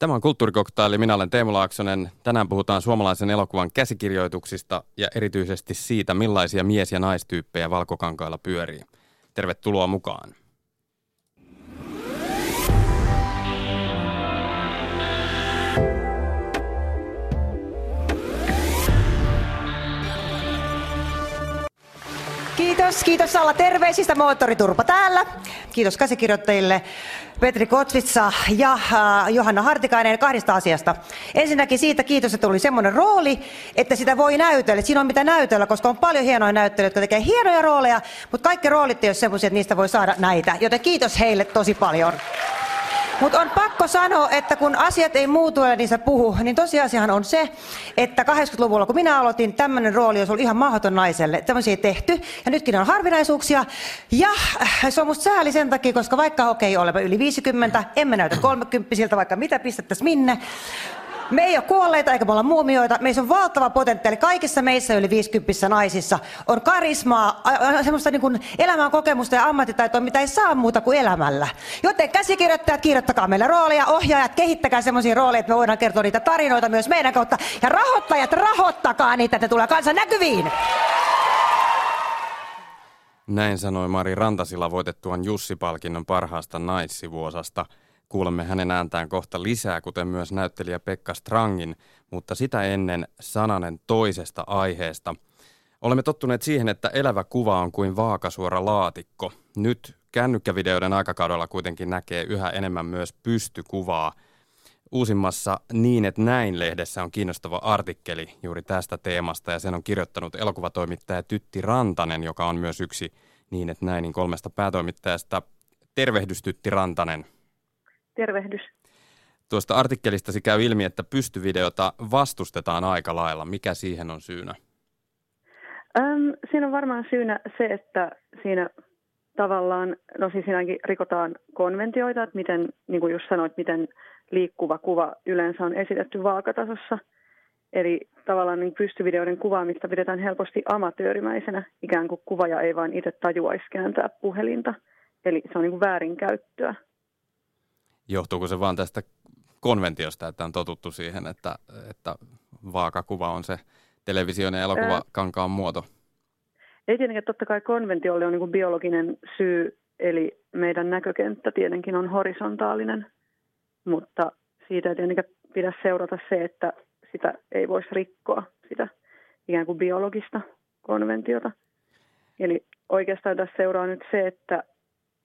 Tämä on Kulttuurikoktaili. Minä olen Teemu Laaksonen. Tänään puhutaan suomalaisen elokuvan käsikirjoituksista ja erityisesti siitä, millaisia mies- ja naistyyppejä valkokankailla pyörii. Tervetuloa mukaan. Kiitos, kiitos Salla terveisistä. Moottoriturpa täällä. Kiitos käsikirjoittajille Petri Kotvitsa ja äh, Johanna Hartikainen kahdesta asiasta. Ensinnäkin siitä kiitos, että tuli semmoinen rooli, että sitä voi näytellä. Siinä on mitä näytellä, koska on paljon hienoja näyttelyjä, jotka tekee hienoja rooleja, mutta kaikki roolit ei ole semmoisia, että niistä voi saada näitä. Joten kiitos heille tosi paljon. Mutta on pakko sanoa, että kun asiat ei muutu ja niissä puhu, niin tosiasiahan on se, että 80-luvulla kun minä aloitin, tämmöinen rooli olisi ollut ihan mahdoton naiselle. Tämmöisiä ei tehty ja nytkin on harvinaisuuksia. Ja äh, se on musta sääli sen takia, koska vaikka okei okay, olemme yli 50, emme näytä 30 vaikka mitä pistettäisiin minne. Me ei ole kuolleita eikä me olla muumioita. Meissä on valtava potentiaali. Kaikissa meissä yli 50 naisissa on karismaa, semmoista niin kuin elämän kokemusta ja ammattitaitoa, mitä ei saa muuta kuin elämällä. Joten käsikirjoittajat, kirjoittakaa meille rooleja, ohjaajat, kehittäkää semmoisia rooleja, että me voidaan kertoa niitä tarinoita myös meidän kautta. Ja rahoittajat, rahoittakaa niitä, että tulee kansan näkyviin. Näin sanoi Mari Rantasilla voitettuaan Jussi-palkinnon parhaasta naissivuosasta – Kuulemme hänen ääntään kohta lisää, kuten myös näyttelijä Pekka Strangin, mutta sitä ennen sananen toisesta aiheesta. Olemme tottuneet siihen, että elävä kuva on kuin vaakasuora laatikko. Nyt kännykkävideoiden aikakaudella kuitenkin näkee yhä enemmän myös pystykuvaa. Uusimmassa Niin, että näin lehdessä on kiinnostava artikkeli juuri tästä teemasta ja sen on kirjoittanut elokuvatoimittaja Tytti Rantanen, joka on myös yksi Niin, että näinin kolmesta päätoimittajasta. Tervehdys Tytti Rantanen. Tervehdys. Tuosta artikkelistasi käy ilmi, että pystyvideota vastustetaan aika lailla. Mikä siihen on syynä? Öm, siinä on varmaan syynä se, että siinä tavallaan, no siis siinäkin rikotaan konventioita, että miten, niin kuin just sanoit, miten liikkuva kuva yleensä on esitetty vaakatasossa. Eli tavallaan niin pystyvideoiden kuvaamista pidetään helposti amatöörimäisenä, ikään kuin kuvaja ei vain itse tajuaisi kääntää puhelinta. Eli se on niin kuin väärinkäyttöä. Johtuuko se vaan tästä konventiosta, että on totuttu siihen, että, että vaakakuva on se television ja elokuvakankaan muoto? Ei tietenkään, totta kai konventiolle on niin kuin biologinen syy, eli meidän näkökenttä tietenkin on horisontaalinen, mutta siitä ei tietenkään pidä seurata se, että sitä ei voisi rikkoa, sitä ikään kuin biologista konventiota. Eli oikeastaan tässä seuraa nyt se, että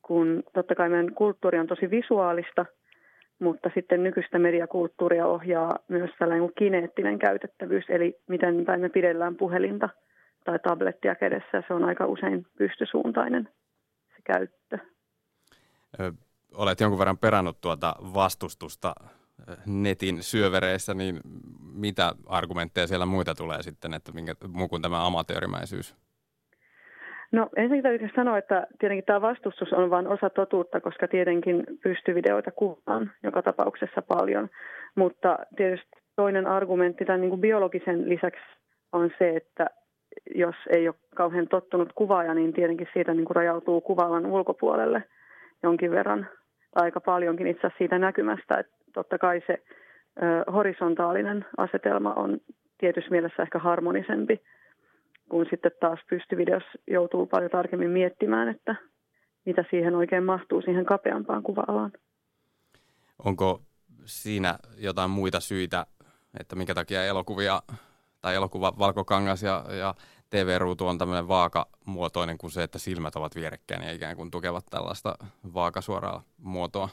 kun totta kai meidän kulttuuri on tosi visuaalista, mutta sitten nykyistä mediakulttuuria ohjaa myös tällainen kineettinen käytettävyys, eli miten tai me pidellään puhelinta tai tablettia kädessä. Se on aika usein pystysuuntainen se käyttö. Olet jonkun verran perannut tuota vastustusta netin syövereissä, niin mitä argumentteja siellä muita tulee sitten, että minkä, muu kuin tämä amatöörimäisyys? No ensinnäkin täytyy sanoa, että tietenkin tämä vastustus on vain osa totuutta, koska tietenkin pystyvideoita kuvataan joka tapauksessa paljon. Mutta tietysti toinen argumentti tämän niin kuin biologisen lisäksi on se, että jos ei ole kauhean tottunut kuvaaja, niin tietenkin siitä niin kuin rajautuu kuvaavan ulkopuolelle jonkin verran, aika paljonkin itse asiassa siitä näkymästä, että totta kai se ö, horisontaalinen asetelma on tietyssä mielessä ehkä harmonisempi kun sitten taas pystyvideossa joutuu paljon tarkemmin miettimään, että mitä siihen oikein mahtuu siihen kapeampaan kuva-alaan. Onko siinä jotain muita syitä, että minkä takia elokuvia tai elokuva Valkokangas ja, ja TV-ruutu on tämmöinen vaakamuotoinen kuin se, että silmät ovat vierekkäin ja ikään kuin tukevat tällaista vaakasuoraa muotoa?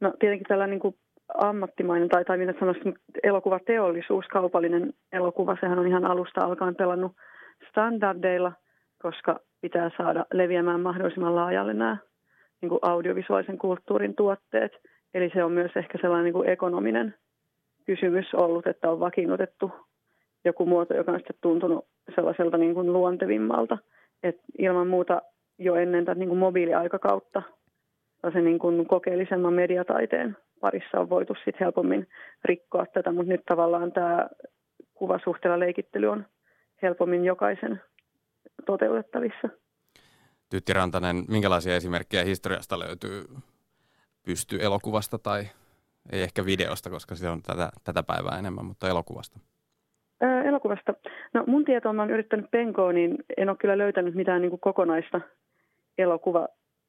No tietenkin tällä niin kuin ammattimainen tai, tai mitä sanoisin, elokuvateollisuus, kaupallinen elokuva, sehän on ihan alusta alkaen pelannut standardeilla, koska pitää saada leviämään mahdollisimman laajalle nämä niin kuin audiovisuaalisen kulttuurin tuotteet. Eli se on myös ehkä sellainen niin kuin ekonominen kysymys ollut, että on vakiinnutettu joku muoto, joka on sitten tuntunut sellaiselta niin kuin luontevimmalta. Et ilman muuta jo ennen tätä niin kuin mobiiliaikakautta se niin kuin kokeellisemman mediataiteen parissa on voitu sit helpommin rikkoa tätä, mutta nyt tavallaan tämä kuvasuhteella leikittely on helpommin jokaisen toteutettavissa. Tytti Rantanen, minkälaisia esimerkkejä historiasta löytyy pysty elokuvasta tai Ei ehkä videosta, koska se on tätä, tätä päivää enemmän, mutta elokuvasta. Ää, elokuvasta. No mun tietoon mä oon yrittänyt penkoa, niin en ole kyllä löytänyt mitään niin kuin kokonaista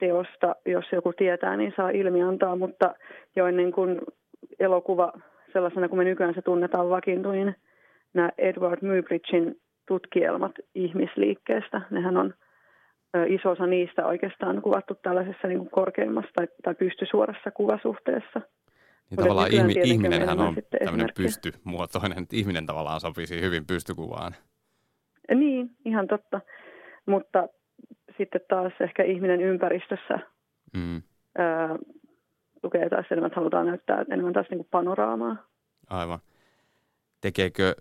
elokuvateosta. Jos joku tietää, niin saa ilmi antaa, mutta jo ennen kuin elokuva sellaisena kuin me nykyään se tunnetaan vakiintui, niin nämä Edward Muybridgein tutkielmat ihmisliikkeestä, nehän on iso osa niistä oikeastaan kuvattu tällaisessa niin kuin korkeimmassa tai, tai pystysuorassa kuvasuhteessa. Niin tavallaan ihmi, ihminenhän on tämmöinen pystymuotoinen, että ihminen tavallaan sopisi hyvin pystykuvaan. Niin, ihan totta. Mutta sitten taas ehkä ihminen ympäristössä mm. ää, lukee taas enemmän, että halutaan näyttää enemmän taas niin kuin panoraamaa. Aivan. Tekeekö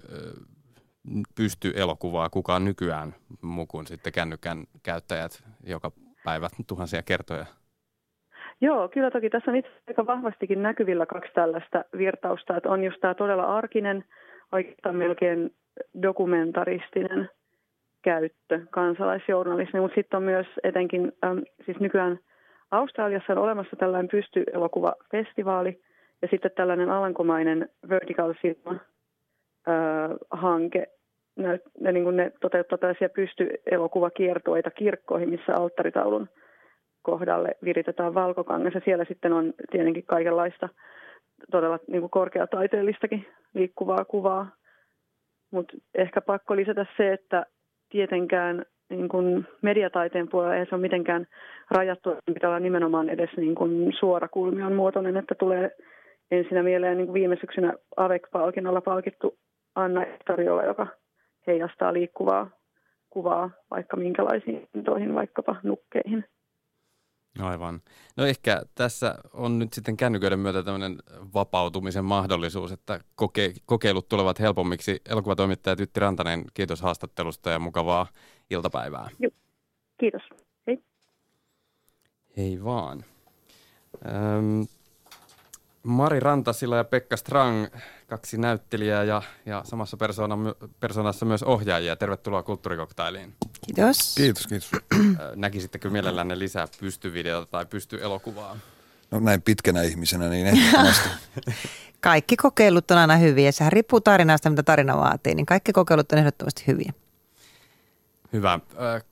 pysty elokuvaa kukaan nykyään mukuun sitten kännykän käyttäjät joka päivä tuhansia kertoja? Joo, kyllä toki tässä on itse aika vahvastikin näkyvillä kaksi tällaista virtausta, että on just tämä todella arkinen, oikeastaan melkein dokumentaristinen käyttö, kansalaisjournalismi, mutta sitten on myös etenkin, ähm, siis nykyään Australiassa on olemassa tällainen pystyelokuvafestivaali ja sitten tällainen alankomainen Vertical Cinema-hanke, ne, ne, niin ne toteuttaa tällaisia pystyelokuvakiertoita kirkkoihin, missä alttaritaulun kohdalle viritetään valkokangas. Ja siellä sitten on tietenkin kaikenlaista todella niin kuin korkeataiteellistakin liikkuvaa kuvaa. Mutta ehkä pakko lisätä se, että tietenkään niin kuin mediataiteen puolella ei se ole mitenkään rajattu, pitää olla nimenomaan edes niin kuin suorakulmion muotoinen, että tulee ensinnä mieleen niin kuin viime syksynä AVEC-palkinnolla palkittu Anna Estariola, joka heijastaa liikkuvaa kuvaa vaikka minkälaisiin toihin, vaikkapa nukkeihin. Aivan. No ehkä tässä on nyt sitten kännyköiden myötä tämmöinen vapautumisen mahdollisuus, että koke- kokeilut tulevat helpommiksi. Elokuvatoimittaja Tytti Rantanen, kiitos haastattelusta ja mukavaa iltapäivää. Joo. Kiitos. Hei. Hei vaan. Öm, Mari Rantasila ja Pekka Strang, kaksi näyttelijää ja, ja samassa persona, persoonassa myös ohjaajia. Tervetuloa Kulttuurikoktailiin. Kiitos. Kiitos, kiitos. Näkisittekö mielellänne lisää pystyvideota tai pystyelokuvaa? No näin pitkänä ihmisenä, niin ehdottomasti. kaikki kokeilut on aina hyviä. Sehän riippuu tarinasta, mitä tarina vaatii, niin kaikki kokeilut on ehdottomasti hyviä. Hyvä.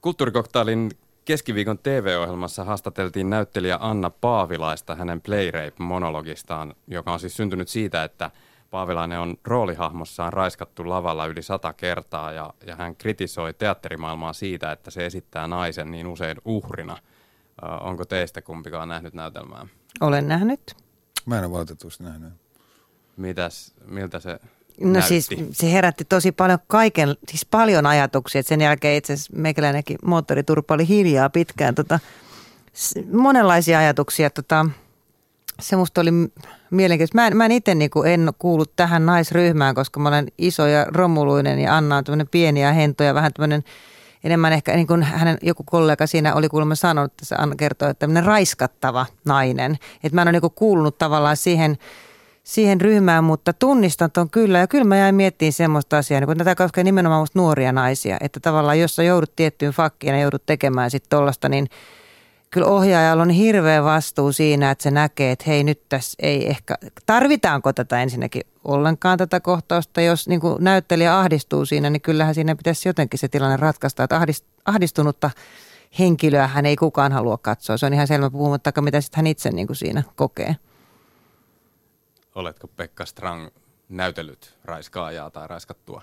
Kulttuurikoktailin keskiviikon TV-ohjelmassa haastateltiin näyttelijä Anna Paavilaista hänen Playrape-monologistaan, joka on siis syntynyt siitä, että Paavilainen on roolihahmossaan raiskattu lavalla yli sata kertaa ja, ja hän kritisoi teatterimaailmaa siitä, että se esittää naisen niin usein uhrina. Ö, onko teistä kumpikaan nähnyt näytelmää? Olen nähnyt. Mä en ole valitettavasti nähnyt. Mitäs, miltä se No näytti? siis se herätti tosi paljon kaiken, siis paljon ajatuksia. Et sen jälkeen itse asiassa meikäläinenkin moottoriturpa oli hiljaa pitkään. Tota, monenlaisia ajatuksia. Tota, se musta oli mielenkiintoista. Mä en, mä en itse niinku en kuulu tähän naisryhmään, koska mä olen iso ja romuluinen ja Anna on tämmöinen pieni ja hento ja vähän tämmöinen enemmän ehkä, niin kuin hänen joku kollega siinä oli kuulemma sanonut, että se Anna kertoo, että tämmöinen raiskattava nainen. Että mä en ole niinku kuulunut tavallaan siihen, siihen ryhmään, mutta tunnistan ton kyllä. Ja kyllä mä jäin miettimään semmoista asiaa, niin kun tätä koskee nimenomaan musta nuoria naisia, että tavallaan jos sä joudut tiettyyn fakkiin ja joudut tekemään sitten tollasta, niin – kyllä ohjaajalla on hirveä vastuu siinä, että se näkee, että hei nyt tässä ei ehkä, tarvitaanko tätä ensinnäkin ollenkaan tätä kohtausta. Jos niin näyttelijä ahdistuu siinä, niin kyllähän siinä pitäisi jotenkin se tilanne ratkaista, että ahdistunutta henkilöä hän ei kukaan halua katsoa. Se on ihan selvä puhumattakaan, mitä sitten hän itse niin siinä kokee. Oletko Pekka Strang näytellyt raiskaajaa tai raiskattua?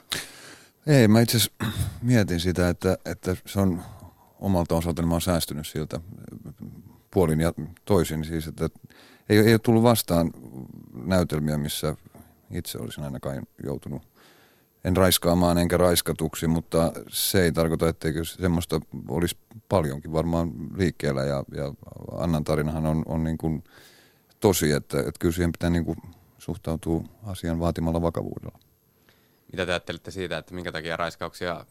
Ei, mä itse mietin sitä, että, että se on omalta osaltani mä oon säästynyt siltä puolin ja toisin. Siis, että ei, ei ole tullut vastaan näytelmiä, missä itse olisin ainakaan joutunut en raiskaamaan enkä raiskatuksi, mutta se ei tarkoita, etteikö semmoista olisi paljonkin varmaan liikkeellä ja, ja Annan tarinahan on, on niin kuin tosi, että, että kyllä siihen pitää niin kuin suhtautua asian vaatimalla vakavuudella. Mitä te ajattelitte siitä, että minkä takia raiskauksia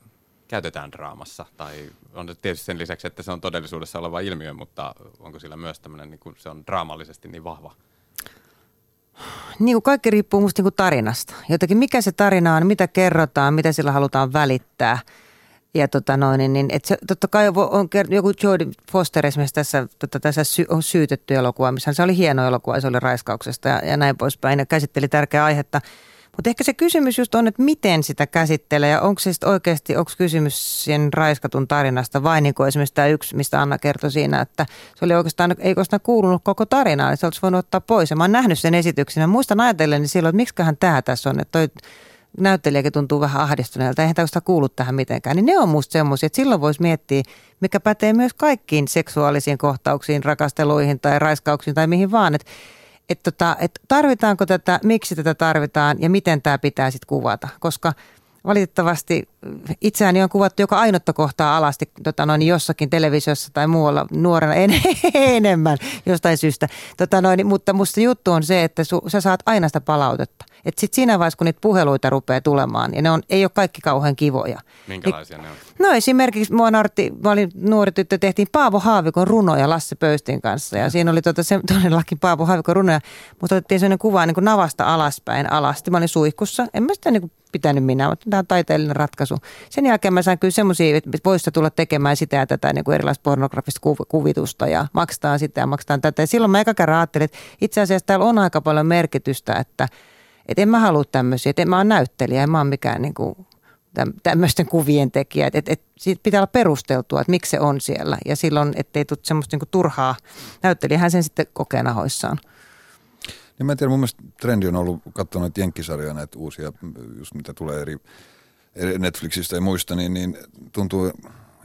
käytetään draamassa? Tai on tietysti sen lisäksi, että se on todellisuudessa oleva ilmiö, mutta onko sillä myös tämmöinen, niin kuin se on draamallisesti niin vahva? Niin kuin kaikki riippuu musta niin kuin tarinasta. Jotenkin mikä se tarina on, mitä kerrotaan, mitä sillä halutaan välittää. Ja tota noin, niin, niin et se, totta kai on, joku Jodie Foster esimerkiksi tässä, tota, tässä sy, on syytetty elokuva, missä se oli hieno elokuva, se oli raiskauksesta ja, ja näin poispäin. Ja käsitteli tärkeää aihetta. Mutta ehkä se kysymys just on, että miten sitä käsittelee ja onko se oikeasti, onko kysymys sen raiskatun tarinasta vai niin kuin esimerkiksi tämä yksi, mistä Anna kertoi siinä, että se oli oikeastaan, ei koskaan kuulunut koko tarinaa, että se olisi voinut ottaa pois. Ja mä oon nähnyt sen esityksen ja muistan ajatellen niin silloin, että miksiköhän tämä tässä on, että toi näyttelijäkin tuntuu vähän ahdistuneelta, eihän sitä kuullut tähän mitenkään, niin ne on musta semmoisia, että silloin voisi miettiä, mikä pätee myös kaikkiin seksuaalisiin kohtauksiin, rakasteluihin tai raiskauksiin tai mihin vaan, että et tota, et tarvitaanko tätä, miksi tätä tarvitaan ja miten tämä pitää sitten kuvata, koska valitettavasti itseäni on kuvattu joka ainotta kohtaa alasti tota noin, jossakin televisiossa tai muualla nuorena en, enemmän jostain syystä. Tota noin, mutta musta juttu on se, että su, sä saat aina sitä palautetta. Että sitten siinä vaiheessa, kun niitä puheluita rupeaa tulemaan, ja ne on, ei ole kaikki kauhean kivoja. Minkälaisia niin, ne on? No esimerkiksi mua nartti, mä olin nuori tyttö, tehtiin Paavo Haavikon runoja Lasse Pöystin kanssa. Ja siinä oli tota, se, todellakin Paavo Haavikon runoja, mutta otettiin sellainen kuva niin kuin navasta alaspäin alasti. Mä olin suihkussa, en mä sitä niin kuin pitänyt minä, mutta tämä on taiteellinen ratkaisu. Sen jälkeen mä sain kyllä semmoisia, että voisi tulla tekemään sitä ja tätä niin kuin erilaista pornografista kuvitusta ja maksetaan sitä ja maksetaan tätä. Ja silloin mä eka kerran ajattelin, että itse asiassa täällä on aika paljon merkitystä, että – että en mä halua tämmöisiä, että en mä ole näyttelijä, en mä ole mikään niin kuin tämmöisten kuvien tekijä. Että et, et, siitä pitää olla perusteltua, että miksi se on siellä. Ja silloin, ettei tule semmoista niin kuin turhaa, näyttelijähän sen sitten kokee nahoissaan. Niin mä en tiedä, mun mielestä trendi on ollut katsoa noita jenkkisarjoja, näitä uusia, just mitä tulee eri, eri Netflixistä ja muista, niin, niin tuntuu,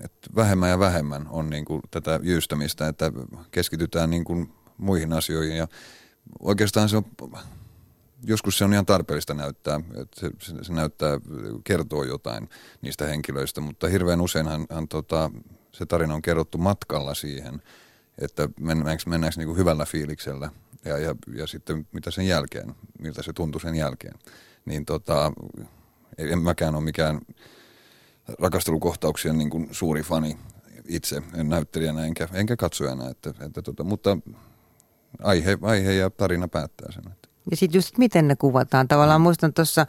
että vähemmän ja vähemmän on niin kuin tätä jyystämistä, että keskitytään niin kuin muihin asioihin. Ja oikeastaan se on joskus se on ihan tarpeellista näyttää, että se, se näyttää, kertoo jotain niistä henkilöistä, mutta hirveän useinhan hän, tota, se tarina on kerrottu matkalla siihen, että mennäänkö, mennäänkö niin kuin hyvällä fiiliksellä ja, ja, ja sitten mitä sen jälkeen, miltä se tuntui sen jälkeen. Niin tota, en mäkään ole mikään rakastelukohtauksien niin kuin suuri fani itse, en näyttelijänä enkä, enkä katsojana, että, että tota, mutta aihe, aihe ja tarina päättää sen. Että. Ja sitten just miten ne kuvataan. Tavallaan muistan tuossa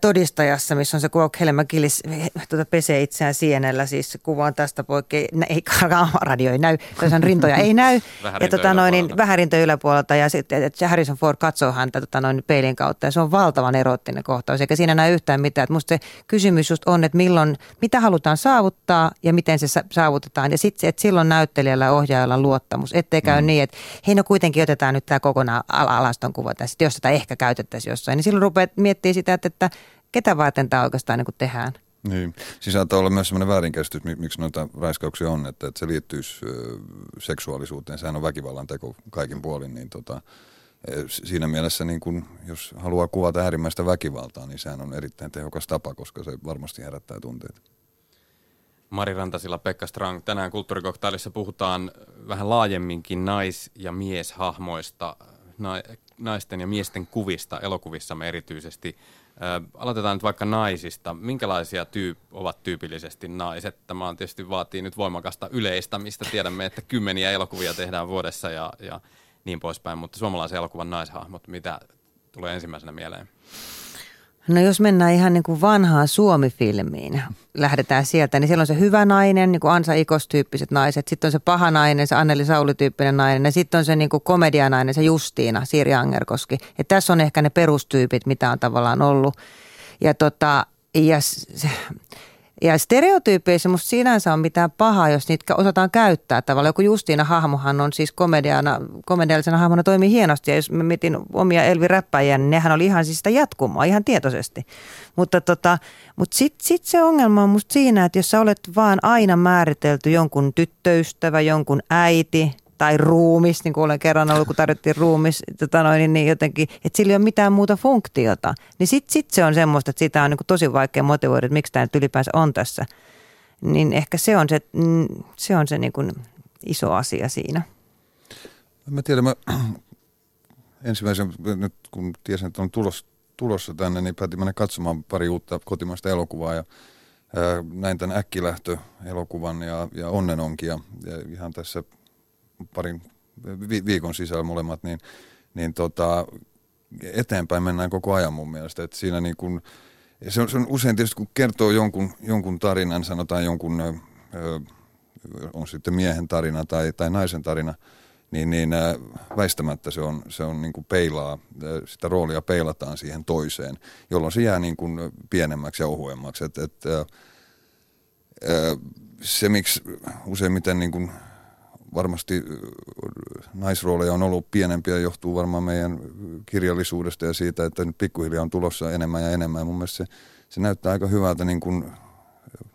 todistajassa, missä on se kuva, Helma Killis tuota, pesee itseään sienellä, siis kuva on tästä poikki, ei, radio ei näy, on rintoja ei näy, ja tota, noin, niin, vähän rintoja yläpuolelta, ja sitten että Harrison Ford katsoo häntä tota, noin, peilin kautta, ja se on valtavan erottinen kohtaus, eikä siinä näy yhtään mitään, että musta se kysymys just on, että milloin, mitä halutaan saavuttaa, ja miten se saavutetaan, ja sitten että silloin näyttelijällä ja ohjaajalla luottamus, ettei käy mm. niin, että hei no kuitenkin otetaan nyt tämä kokonaan alaston kuva tässä, jos sitä ehkä käytettäisiin jossain, niin silloin rupeat miettimään sitä, että, että ketä varten tämä oikeastaan niin kuin tehdään. Niin. Siis saattaa olla myös sellainen väärinkäsitys, miksi noita raiskauksia on, että, että se liittyisi seksuaalisuuteen. Sehän on väkivallan teko kaikin puolin, niin tota, e, siinä mielessä niin kun, jos haluaa kuvata äärimmäistä väkivaltaa, niin sehän on erittäin tehokas tapa, koska se varmasti herättää tunteita. Mari Rantasilla, Pekka Strang. Tänään kulttuurikoktailissa puhutaan vähän laajemminkin nais- ja mieshahmoista, naisten ja miesten kuvista, elokuvissamme erityisesti. Aloitetaan nyt vaikka naisista. Minkälaisia tyyp- ovat tyypillisesti naiset? Tämä on tietysti vaatii nyt voimakasta yleistämistä. Tiedämme, että kymmeniä elokuvia tehdään vuodessa ja, ja niin poispäin, mutta suomalaisen elokuvan naishahmot, mitä tulee ensimmäisenä mieleen? No jos mennään ihan niin kuin vanhaan Suomi-filmiin, lähdetään sieltä, niin siellä on se hyvä nainen, niin kuin Ansa Ikos-tyyppiset naiset, sitten on se paha nainen, se Anneli Sauli-tyyppinen nainen, ja sitten on se niin kuin komedianainen, se Justiina, Siiri Angerkoski. Ja tässä on ehkä ne perustyypit, mitä on tavallaan ollut. Ja, tota, ja se, ja stereotyypeissä musta sinänsä on mitään pahaa, jos niitä osataan käyttää tavallaan. Joku Justiina hahmohan on siis komediana, komediallisena hahmona toimii hienosti. Ja jos mä mietin omia Elvi Räppäjiä, niin nehän oli ihan siis sitä jatkumoa, ihan tietoisesti. Mutta, tota, mutta sitten sit se ongelma on musta siinä, että jos sä olet vaan aina määritelty jonkun tyttöystävä, jonkun äiti, tai ruumis, niin kuin olen kerran ollut, kun tarjottiin ruumis, tota noin, niin, niin jotenkin, että sillä ei ole mitään muuta funktiota. Niin sitten sit se on semmoista, että sitä on niin kuin tosi vaikea motivoida, että miksi tämä nyt ylipäänsä on tässä. Niin ehkä se on se, mm, se, on se niin kuin iso asia siinä. Mä tiedän, mä ensimmäisen, nyt kun tiesin, että on tulos, tulossa tänne, niin päätin mennä katsomaan pari uutta kotimaista elokuvaa ja näin tämän äkkilähtö-elokuvan ja, ja Onnenonkia. Ja ihan tässä parin vi- viikon sisällä molemmat, niin, niin tota, eteenpäin mennään koko ajan mun mielestä. Et siinä niin kun, se on, se on usein tietysti, kun kertoo jonkun, jonkun tarinan, sanotaan jonkun, ö, on sitten miehen tarina tai, tai naisen tarina, niin, niin väistämättä se on, se on niin kuin peilaa, sitä roolia peilataan siihen toiseen, jolloin se jää niin kuin pienemmäksi ja ohuemmaksi. Et, et, se, miksi useimmiten niin kuin varmasti naisrooleja on ollut pienempiä, johtuu varmaan meidän kirjallisuudesta ja siitä, että nyt pikkuhiljaa on tulossa enemmän ja enemmän. Mun mielestä se, se näyttää aika hyvältä, niin kuin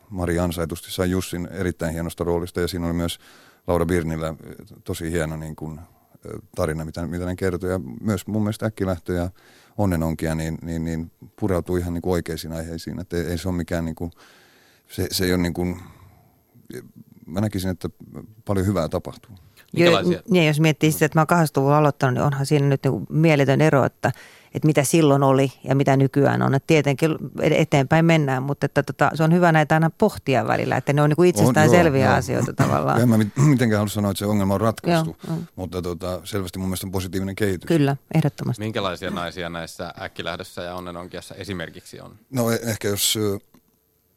Mari ansaitusti sai Jussin erittäin hienosta roolista ja siinä oli myös Laura Birnillä tosi hieno niin kuin, tarina, mitä, mitä ne kertoi. Ja myös mun mielestä äkkilähtö ja onnenonkia niin, niin, niin pureutuu ihan niin kuin oikeisiin aiheisiin. Että ei, ei se ole mikään, niin kuin, se, se ei ole niin kuin, mä näkisin, että paljon hyvää tapahtuu. Jo, niin, jos miettii sitä, että mä oon 80-luvulla aloittanut, niin onhan siinä nyt niin mieletön ero, että, että mitä silloin oli ja mitä nykyään on. Että tietenkin eteenpäin mennään, mutta että tota, se on hyvä näitä aina pohtia välillä, että ne on niin itsestään on, selviä joo, asioita joo. tavallaan. En mä mitenkään halua sanoa, että se ongelma on ratkaistu, joo, mutta tota, selvästi mun mielestä on positiivinen kehitys. Kyllä, ehdottomasti. Minkälaisia naisia näissä äkkilähdössä ja onnenonkiassa esimerkiksi on? No e- ehkä jos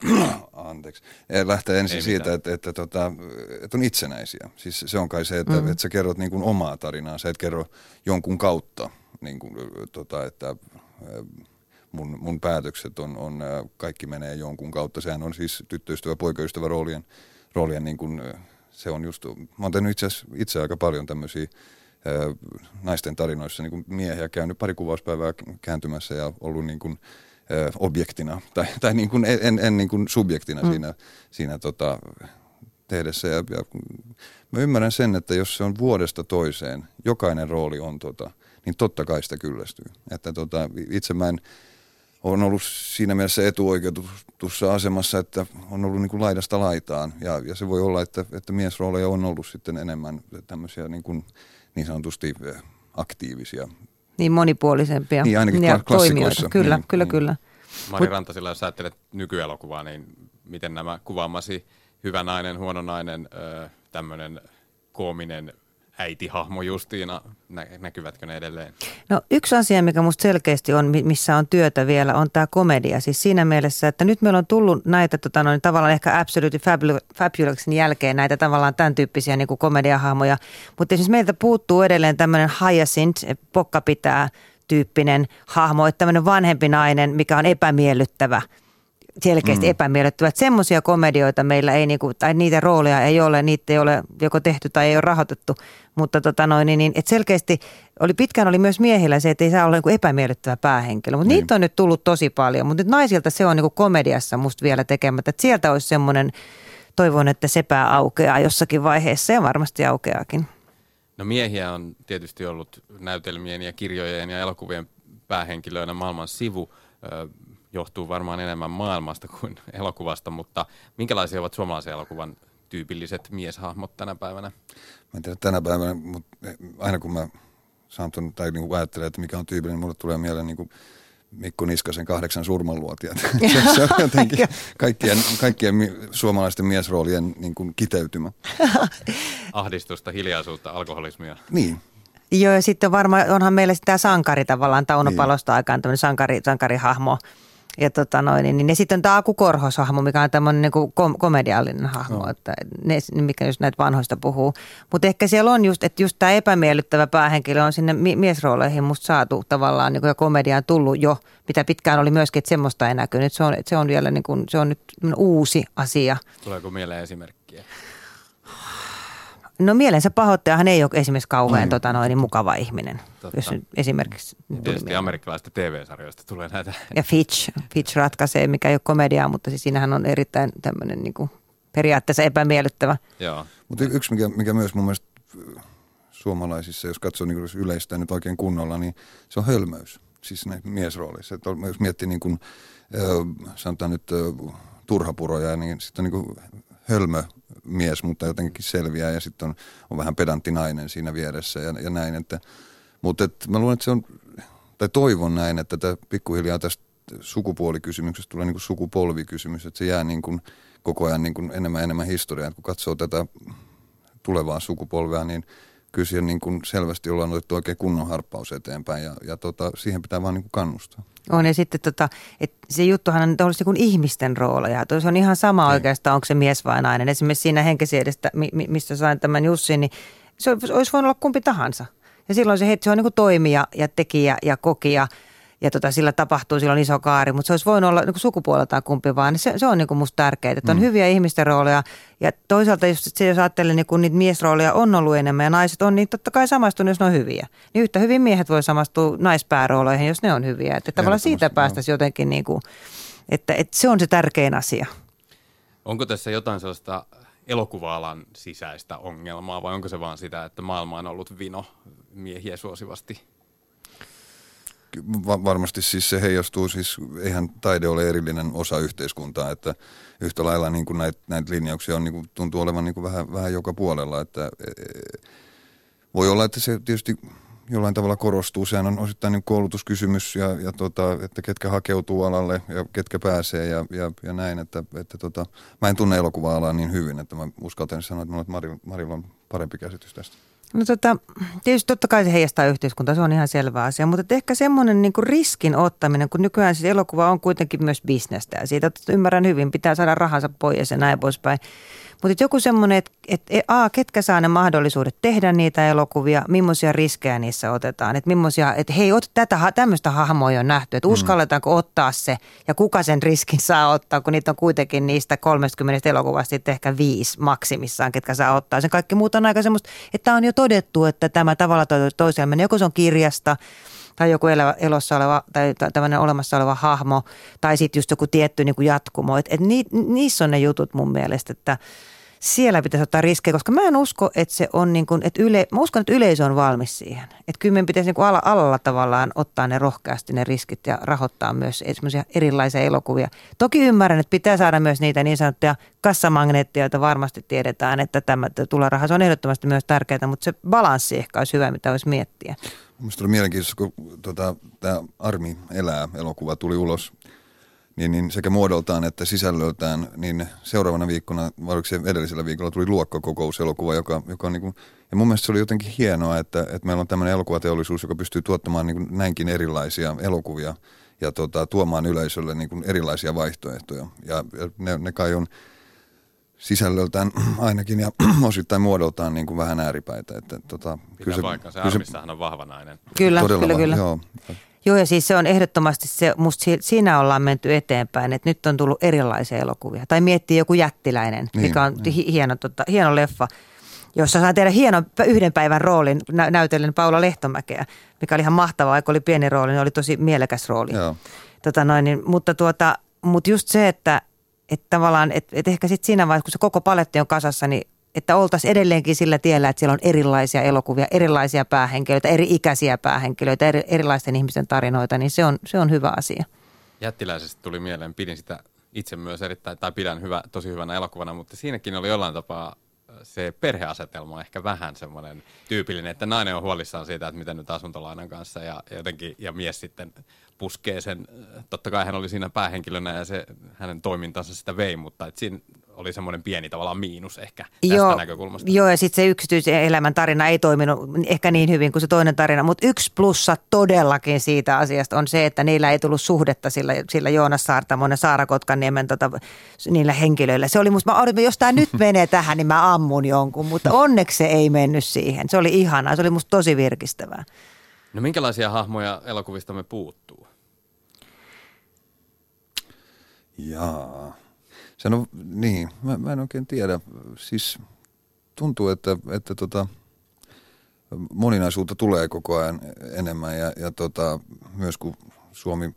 anteeksi, lähtee ensin Ei siitä, että, että, tota, että on itsenäisiä. Siis se on kai se, että, mm. että sä kerrot niin kuin omaa tarinaa, sä et kerro jonkun kautta, niin kuin, tota, että mun, mun päätökset on, on, kaikki menee jonkun kautta. Sehän on siis tyttöystävä, poikaystävä roolien, roolien niin kuin, se on just, mä oon tehnyt itse, itse aika paljon tämmöisiä naisten tarinoissa niin kuin miehiä käynyt pari kuvauspäivää kääntymässä ja ollut niin kuin, objektina tai, tai niin kuin en, en niin kuin subjektina mm. siinä, siinä tota, tehdessä. Ja, ja mä ymmärrän sen, että jos se on vuodesta toiseen, jokainen rooli on tota, niin totta kai sitä kyllästyy. Että tota, itse mä en, on ollut siinä mielessä etuoikeutussa asemassa, että on ollut niin kuin laidasta laitaan. Ja, ja se voi olla, että, että miesrooleja on ollut sitten enemmän tämmöisiä niin, kuin, niin sanotusti aktiivisia niin monipuolisempia niin, ainakin ja toimijoita. Kyllä, niin, kyllä, niin. kyllä. Mari Rantasilla, jos ajattelet nykyelokuvaa, niin miten nämä kuvaamasi hyvä nainen, huono nainen, tämmöinen koominen äitihahmo Justiina, näkyvätkö ne edelleen? No yksi asia, mikä musta selkeästi on, missä on työtä vielä, on tämä komedia. Siis siinä mielessä, että nyt meillä on tullut näitä tota, noin, tavallaan ehkä Absolute Fabulouksin jälkeen näitä tavallaan tämän tyyppisiä niin kuin komediahahmoja. Mutta esimerkiksi meiltä puuttuu edelleen tämmöinen Hyacinth, pokka pitää tyyppinen hahmo, että tämmöinen vanhempi nainen, mikä on epämiellyttävä – selkeästi mm. epämiellyttävät. Semmoisia komedioita meillä ei, niinku, tai niitä rooleja ei ole, niitä ei ole joko tehty tai ei ole rahoitettu. Mutta tota noin, niin, niin, et selkeästi oli, pitkään oli myös miehillä se, että ei saa olla niinku epämiellyttävä päähenkilö. Mutta niin. niitä on nyt tullut tosi paljon. Mutta nyt naisilta se on niinku komediassa musta vielä tekemättä. Että sieltä olisi semmoinen, toivon, että se pää aukeaa jossakin vaiheessa ja varmasti aukeakin. No miehiä on tietysti ollut näytelmien ja kirjojen ja elokuvien päähenkilöinä maailman sivu johtuu varmaan enemmän maailmasta kuin elokuvasta, mutta minkälaisia ovat suomalaisen elokuvan tyypilliset mieshahmot tänä päivänä? Mä en tiedä tänä päivänä, mutta aina kun mä saan ton, tai niin ajattelen, että mikä on tyypillinen, niin mulle tulee mieleen niin kuin Mikko Niskasen kahdeksan surmanluotia. se, on jotenkin kaikkien, kaikkien suomalaisten miesroolien niin kuin kiteytymä. Ahdistusta, hiljaisuutta, alkoholismia. Niin, Joo, ja sitten varmaan, onhan meillä tämä sankari tavallaan, Tauno niin. Palosta aikaan tämmöinen sankari, sankarihahmo, ja tota noin, niin, niin ja sitten on tämä Aku Korhoshahmo, mikä on tämmöinen niin kom- komediallinen hahmo, no. että ne, mikä just näitä vanhoista puhuu. Mutta ehkä siellä on just, että just tämä epämiellyttävä päähenkilö on sinne miesrooleihin musta saatu tavallaan niin kuin, ja komediaan tullut jo, mitä pitkään oli myöskin, että semmoista ei näkynyt. Se on, se on vielä niin kuin, se on nyt uusi asia. Tuleeko mieleen esimerkkiä? No mielensä pahoittajahan ei ole esimerkiksi kauhean mm. tota noin, niin mukava ihminen, Totta. jos nyt esimerkiksi... Tietysti amerikkalaisista TV-sarjoista tulee näitä. Ja Fitch, Fitch ratkaisee, mikä ei ole komediaa, mutta siis siinähän on erittäin tämmöinen niin kuin periaatteessa epämiellyttävä. Joo. Mutta yksi, mikä, mikä myös mun mielestä suomalaisissa, jos katsoo niin yleistä nyt oikein kunnolla, niin se on hölmöys. Siis ne miesroolissa. Että jos miettii niin kuin, sanotaan nyt turhapuroja, niin sitten on niin kuin hölmö mies, mutta jotenkin selviää ja sitten on, on vähän pedantti nainen siinä vieressä ja, ja näin. Että, mutta et, mä luulen, että se on, tai toivon näin, että tämä pikkuhiljaa tästä sukupuolikysymyksestä tulee niin kuin sukupolvikysymys, että se jää niin kuin koko ajan niin kuin enemmän enemmän historiaa. Kun katsoo tätä tulevaa sukupolvea, niin kyllä siellä niin kuin selvästi ollaan otettu oikein kunnon harppaus eteenpäin ja, ja tota, siihen pitää vaan niin kuin kannustaa. On ja sitten tota, että se juttuhan on olisi kuin ihmisten rooleja. Se on ihan sama Ei. oikeastaan, onko se mies vai nainen. Esimerkiksi siinä henkesiedestä, mistä sain tämän Jussin, niin se olisi voinut olla kumpi tahansa. Ja silloin se, se on niin kuin toimija ja tekijä ja kokija – ja tota, sillä tapahtuu silloin iso kaari, mutta se olisi voinut olla niin sukupuoleltaan kumpi vaan. Se, se on niin kuin musta tärkeää, että on mm. hyviä ihmisten rooleja ja toisaalta jos, se, jos ajattelee niin kuin niitä miesrooleja on ollut enemmän ja naiset on, niin totta kai samastunut, jos ne on hyviä. Niin yhtä hyvin miehet voi samastua naispäärooleihin, jos ne on hyviä. Että tavallaan siitä päästäisiin jotenkin, niin kuin, että, että se on se tärkein asia. Onko tässä jotain sellaista elokuva-alan sisäistä ongelmaa vai onko se vaan sitä, että maailma on ollut vino miehiä suosivasti? Varmasti siis se heijastuu, siis eihän taide ole erillinen osa yhteiskuntaa, että yhtä lailla niin kuin näitä, näitä linjauksia on, niin kuin, tuntuu olevan niin kuin vähän, vähän joka puolella, että e, e, voi olla, että se tietysti jollain tavalla korostuu. Sehän on osittain niin koulutuskysymys ja, ja tota, että ketkä hakeutuu alalle ja ketkä pääsee ja, ja, ja näin. Että, että tota, mä en tunne elokuva-alaa niin hyvin, että mä uskaltan sanoa, että Mari, Marilla on parempi käsitys tästä. No tota, tietysti totta kai se heijastaa yhteiskuntaa, se on ihan selvä asia, mutta ehkä semmoinen niin riskin ottaminen, kun nykyään siis elokuva on kuitenkin myös bisnestä ja siitä ymmärrän hyvin, pitää saada rahansa pois ja näin poispäin. Mutta joku semmoinen, että et, et, a, ketkä saa ne mahdollisuudet tehdä niitä elokuvia, millaisia riskejä niissä otetaan. Että millaisia, että hei, ot, tätä, tämmöistä hahmoa jo nähty, että mm. uskalletaanko ottaa se ja kuka sen riskin saa ottaa, kun niitä on kuitenkin niistä 30 elokuvasta sitten ehkä viisi maksimissaan, ketkä saa ottaa. Sen kaikki muut on aika semmoista, että on jo todettu, että tämä tavalla toiseen menee, joko se on kirjasta, tai joku elävä, elossa oleva tai tämmöinen olemassa oleva hahmo tai sitten just joku tietty niin kuin jatkumo. Et, et ni, niissä on ne jutut mun mielestä, että siellä pitäisi ottaa riskejä, koska mä en usko, että se on niin kuin, että yle, mä uskon, että yleisö on valmis siihen. Että kyllä meidän pitäisi niin kuin alla, alalla tavallaan ottaa ne rohkeasti ne riskit ja rahoittaa myös esimerkiksi erilaisia elokuvia. Toki ymmärrän, että pitää saada myös niitä niin sanottuja kassamagneetteja, joita varmasti tiedetään, että tämä raha se on ehdottomasti myös tärkeää, mutta se balanssi ehkä olisi hyvä, mitä olisi miettiä. Mielestäni oli mielenkiintoista, kun tota, tämä Armi elää elokuva tuli ulos niin, niin sekä muodoltaan että sisällöltään, niin seuraavana viikkona, vai se edellisellä viikolla, tuli luokkakokouselokuva, joka, joka on niin kuin, ja mun mielestä se oli jotenkin hienoa, että, että meillä on tämmöinen elokuvateollisuus, joka pystyy tuottamaan niin kuin näinkin erilaisia elokuvia ja tota, tuomaan yleisölle niin kuin erilaisia vaihtoehtoja. Ja, ja ne, ne kai on sisällöltään ainakin ja osittain muodoltaan niin kuin vähän ääripäitä. Että, tota, kyllä se, paikkansa. Kyllä se, on vahva nainen. Kyllä, kyllä, kyllä. Joo. Joo ja siis se on ehdottomasti se, musta siinä ollaan menty eteenpäin, että nyt on tullut erilaisia elokuvia. Tai miettii joku jättiläinen, niin, mikä on niin. hieno, tota, hieno leffa, jossa saa tehdä hienon yhden päivän roolin nä- näytellen Paula Lehtomäkeä, mikä oli ihan mahtavaa, vaikka oli pieni rooli, niin oli tosi mielekäs rooli. Joo. Tota noin, niin, mutta, tuota, mutta just se, että, että tavallaan, että, että ehkä sitten siinä vaiheessa, kun se koko paletti on kasassa, niin että oltaisiin edelleenkin sillä tiellä, että siellä on erilaisia elokuvia, erilaisia päähenkilöitä, eri ikäisiä päähenkilöitä, eri, erilaisten ihmisten tarinoita, niin se on, se on hyvä asia. Jättiläisestä tuli mieleen, pidin sitä itse myös erittäin, tai pidän hyvä, tosi hyvänä elokuvana, mutta siinäkin oli jollain tapaa se perheasetelma on ehkä vähän semmoinen tyypillinen, että nainen on huolissaan siitä, että miten nyt asuntolainan kanssa ja jotenkin, ja mies sitten puskee sen, totta kai hän oli siinä päähenkilönä ja se, hänen toimintansa sitä vei, mutta et siinä oli semmoinen pieni tavallaan miinus ehkä tästä joo, näkökulmasta. Joo, ja sitten se yksityisen elämän tarina ei toiminut ehkä niin hyvin kuin se toinen tarina, mutta yksi plussa todellakin siitä asiasta on se, että niillä ei tullut suhdetta sillä, sillä Joonas Saartamon ja Saara Kotkaniemen tota, niillä henkilöillä. Se oli musta, mä jos tämä nyt menee tähän, niin mä ammun jonkun, mutta onneksi se ei mennyt siihen. Se oli ihanaa, se oli musta tosi virkistävää. No minkälaisia hahmoja elokuvista me puuttuu? Jaa. On, niin, mä, mä en oikein tiedä. Siis tuntuu, että, että tota, moninaisuutta tulee koko ajan enemmän ja, ja tota, myös kun Suomi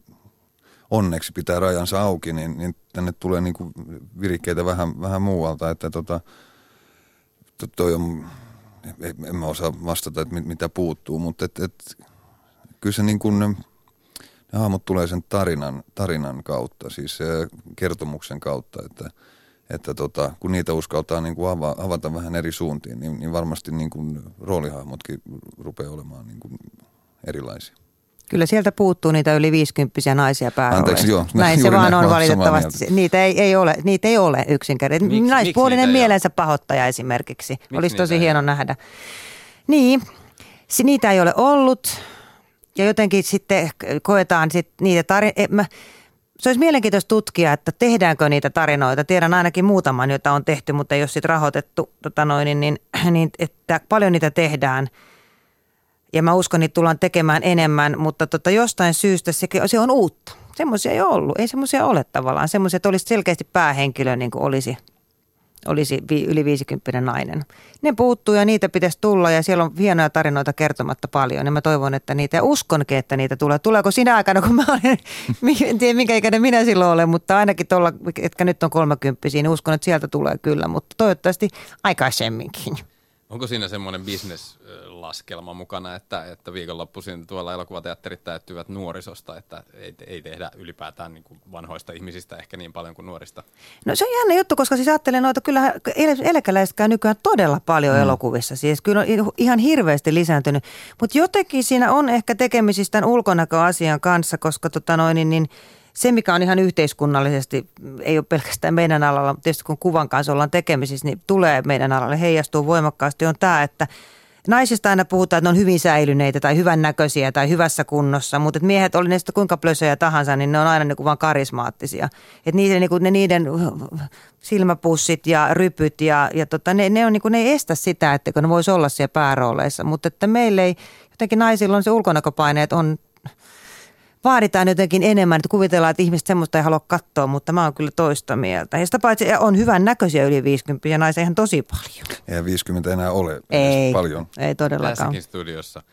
onneksi pitää rajansa auki, niin, niin tänne tulee niin kuin virikkeitä vähän, vähän muualta, että tota, to, toi on, en mä osaa vastata, että mit, mitä puuttuu, mutta et, et, kyllä se niin kuin, ne, hahmot tulee sen tarinan, tarinan kautta, siis kertomuksen kautta, että, että tota, kun niitä uskaltaa niin kuin ava, avata vähän eri suuntiin, niin, niin varmasti niin kuin roolihahmotkin rupeaa olemaan niin kuin erilaisia. Kyllä sieltä puuttuu niitä yli 50 naisia päärooleista. Anteeksi, joo. Näin se vaan on valitettavasti. Niitä ei, ei, ole, niitä ei ole yksinkertaisesti. Naispuolinen mielensä pahoittaja esimerkiksi. Miksi Olisi tosi hieno ole? nähdä. Niin, niitä ei ole ollut ja jotenkin sitten koetaan sit niitä tarinoita. Se olisi mielenkiintoista tutkia, että tehdäänkö niitä tarinoita. Tiedän ainakin muutaman, joita on tehty, mutta ei ole sitten rahoitettu, tota noin, niin, niin, niin, että paljon niitä tehdään. Ja mä uskon, että niitä tullaan tekemään enemmän, mutta tota, jostain syystä se, se on uutta. Semmoisia ei ollut. Ei semmoisia ole tavallaan. Semmoisia, että olisi selkeästi päähenkilö, niin kuin olisi – olisi vi, yli 50 nainen. Ne puuttuu ja niitä pitäisi tulla ja siellä on hienoja tarinoita kertomatta paljon. Ja mä toivon, että niitä ja uskonkin, että niitä tulee. Tuleeko sinä aikana, kun mä olen, en tiedä minkä ikäinen minä silloin olen, mutta ainakin tuolla, etkä nyt on 30, niin uskon, että sieltä tulee kyllä, mutta toivottavasti aikaisemminkin. Onko siinä semmoinen bisneslaskelma mukana, että, että viikonloppuisin tuolla elokuvateatterit täyttyvät nuorisosta, että ei, ei tehdä ylipäätään niin kuin vanhoista ihmisistä ehkä niin paljon kuin nuorista? No se on jännä juttu, koska siis ajattelen noita, kyllä eläkeläiset käy nykyään todella paljon mm. elokuvissa. Siis kyllä on ihan hirveästi lisääntynyt, mutta jotenkin siinä on ehkä tekemisistä tämän ulkonäköasian kanssa, koska tota noin, niin, niin se, mikä on ihan yhteiskunnallisesti, ei ole pelkästään meidän alalla, mutta tietysti kun kuvan kanssa ollaan tekemisissä, niin tulee meidän alalle, heijastuu voimakkaasti, on tämä, että naisista aina puhutaan, että ne on hyvin säilyneitä tai hyvän näköisiä tai hyvässä kunnossa, mutta että miehet, oli ne sitten kuinka plösöjä tahansa, niin ne on aina niin kuin vaan karismaattisia. Että niiden, niin kuin, ne niiden silmäpussit ja rypyt ja, ja tota, ne, ne, on, niin kuin, ne ei estä sitä, että ne voisi olla siellä päärooleissa, mutta että meillä ei, jotenkin naisilla on se ulkonäköpaineet on vaaditaan jotenkin enemmän, että kuvitellaan, että ihmiset semmoista ei halua katsoa, mutta mä oon kyllä toista mieltä. Ja sitä paitsi on hyvän näköisiä yli 50 ja naisia ihan tosi paljon. Ei 50 enää ole ei, paljon. Ei todellakaan. Tässäkin studiossa.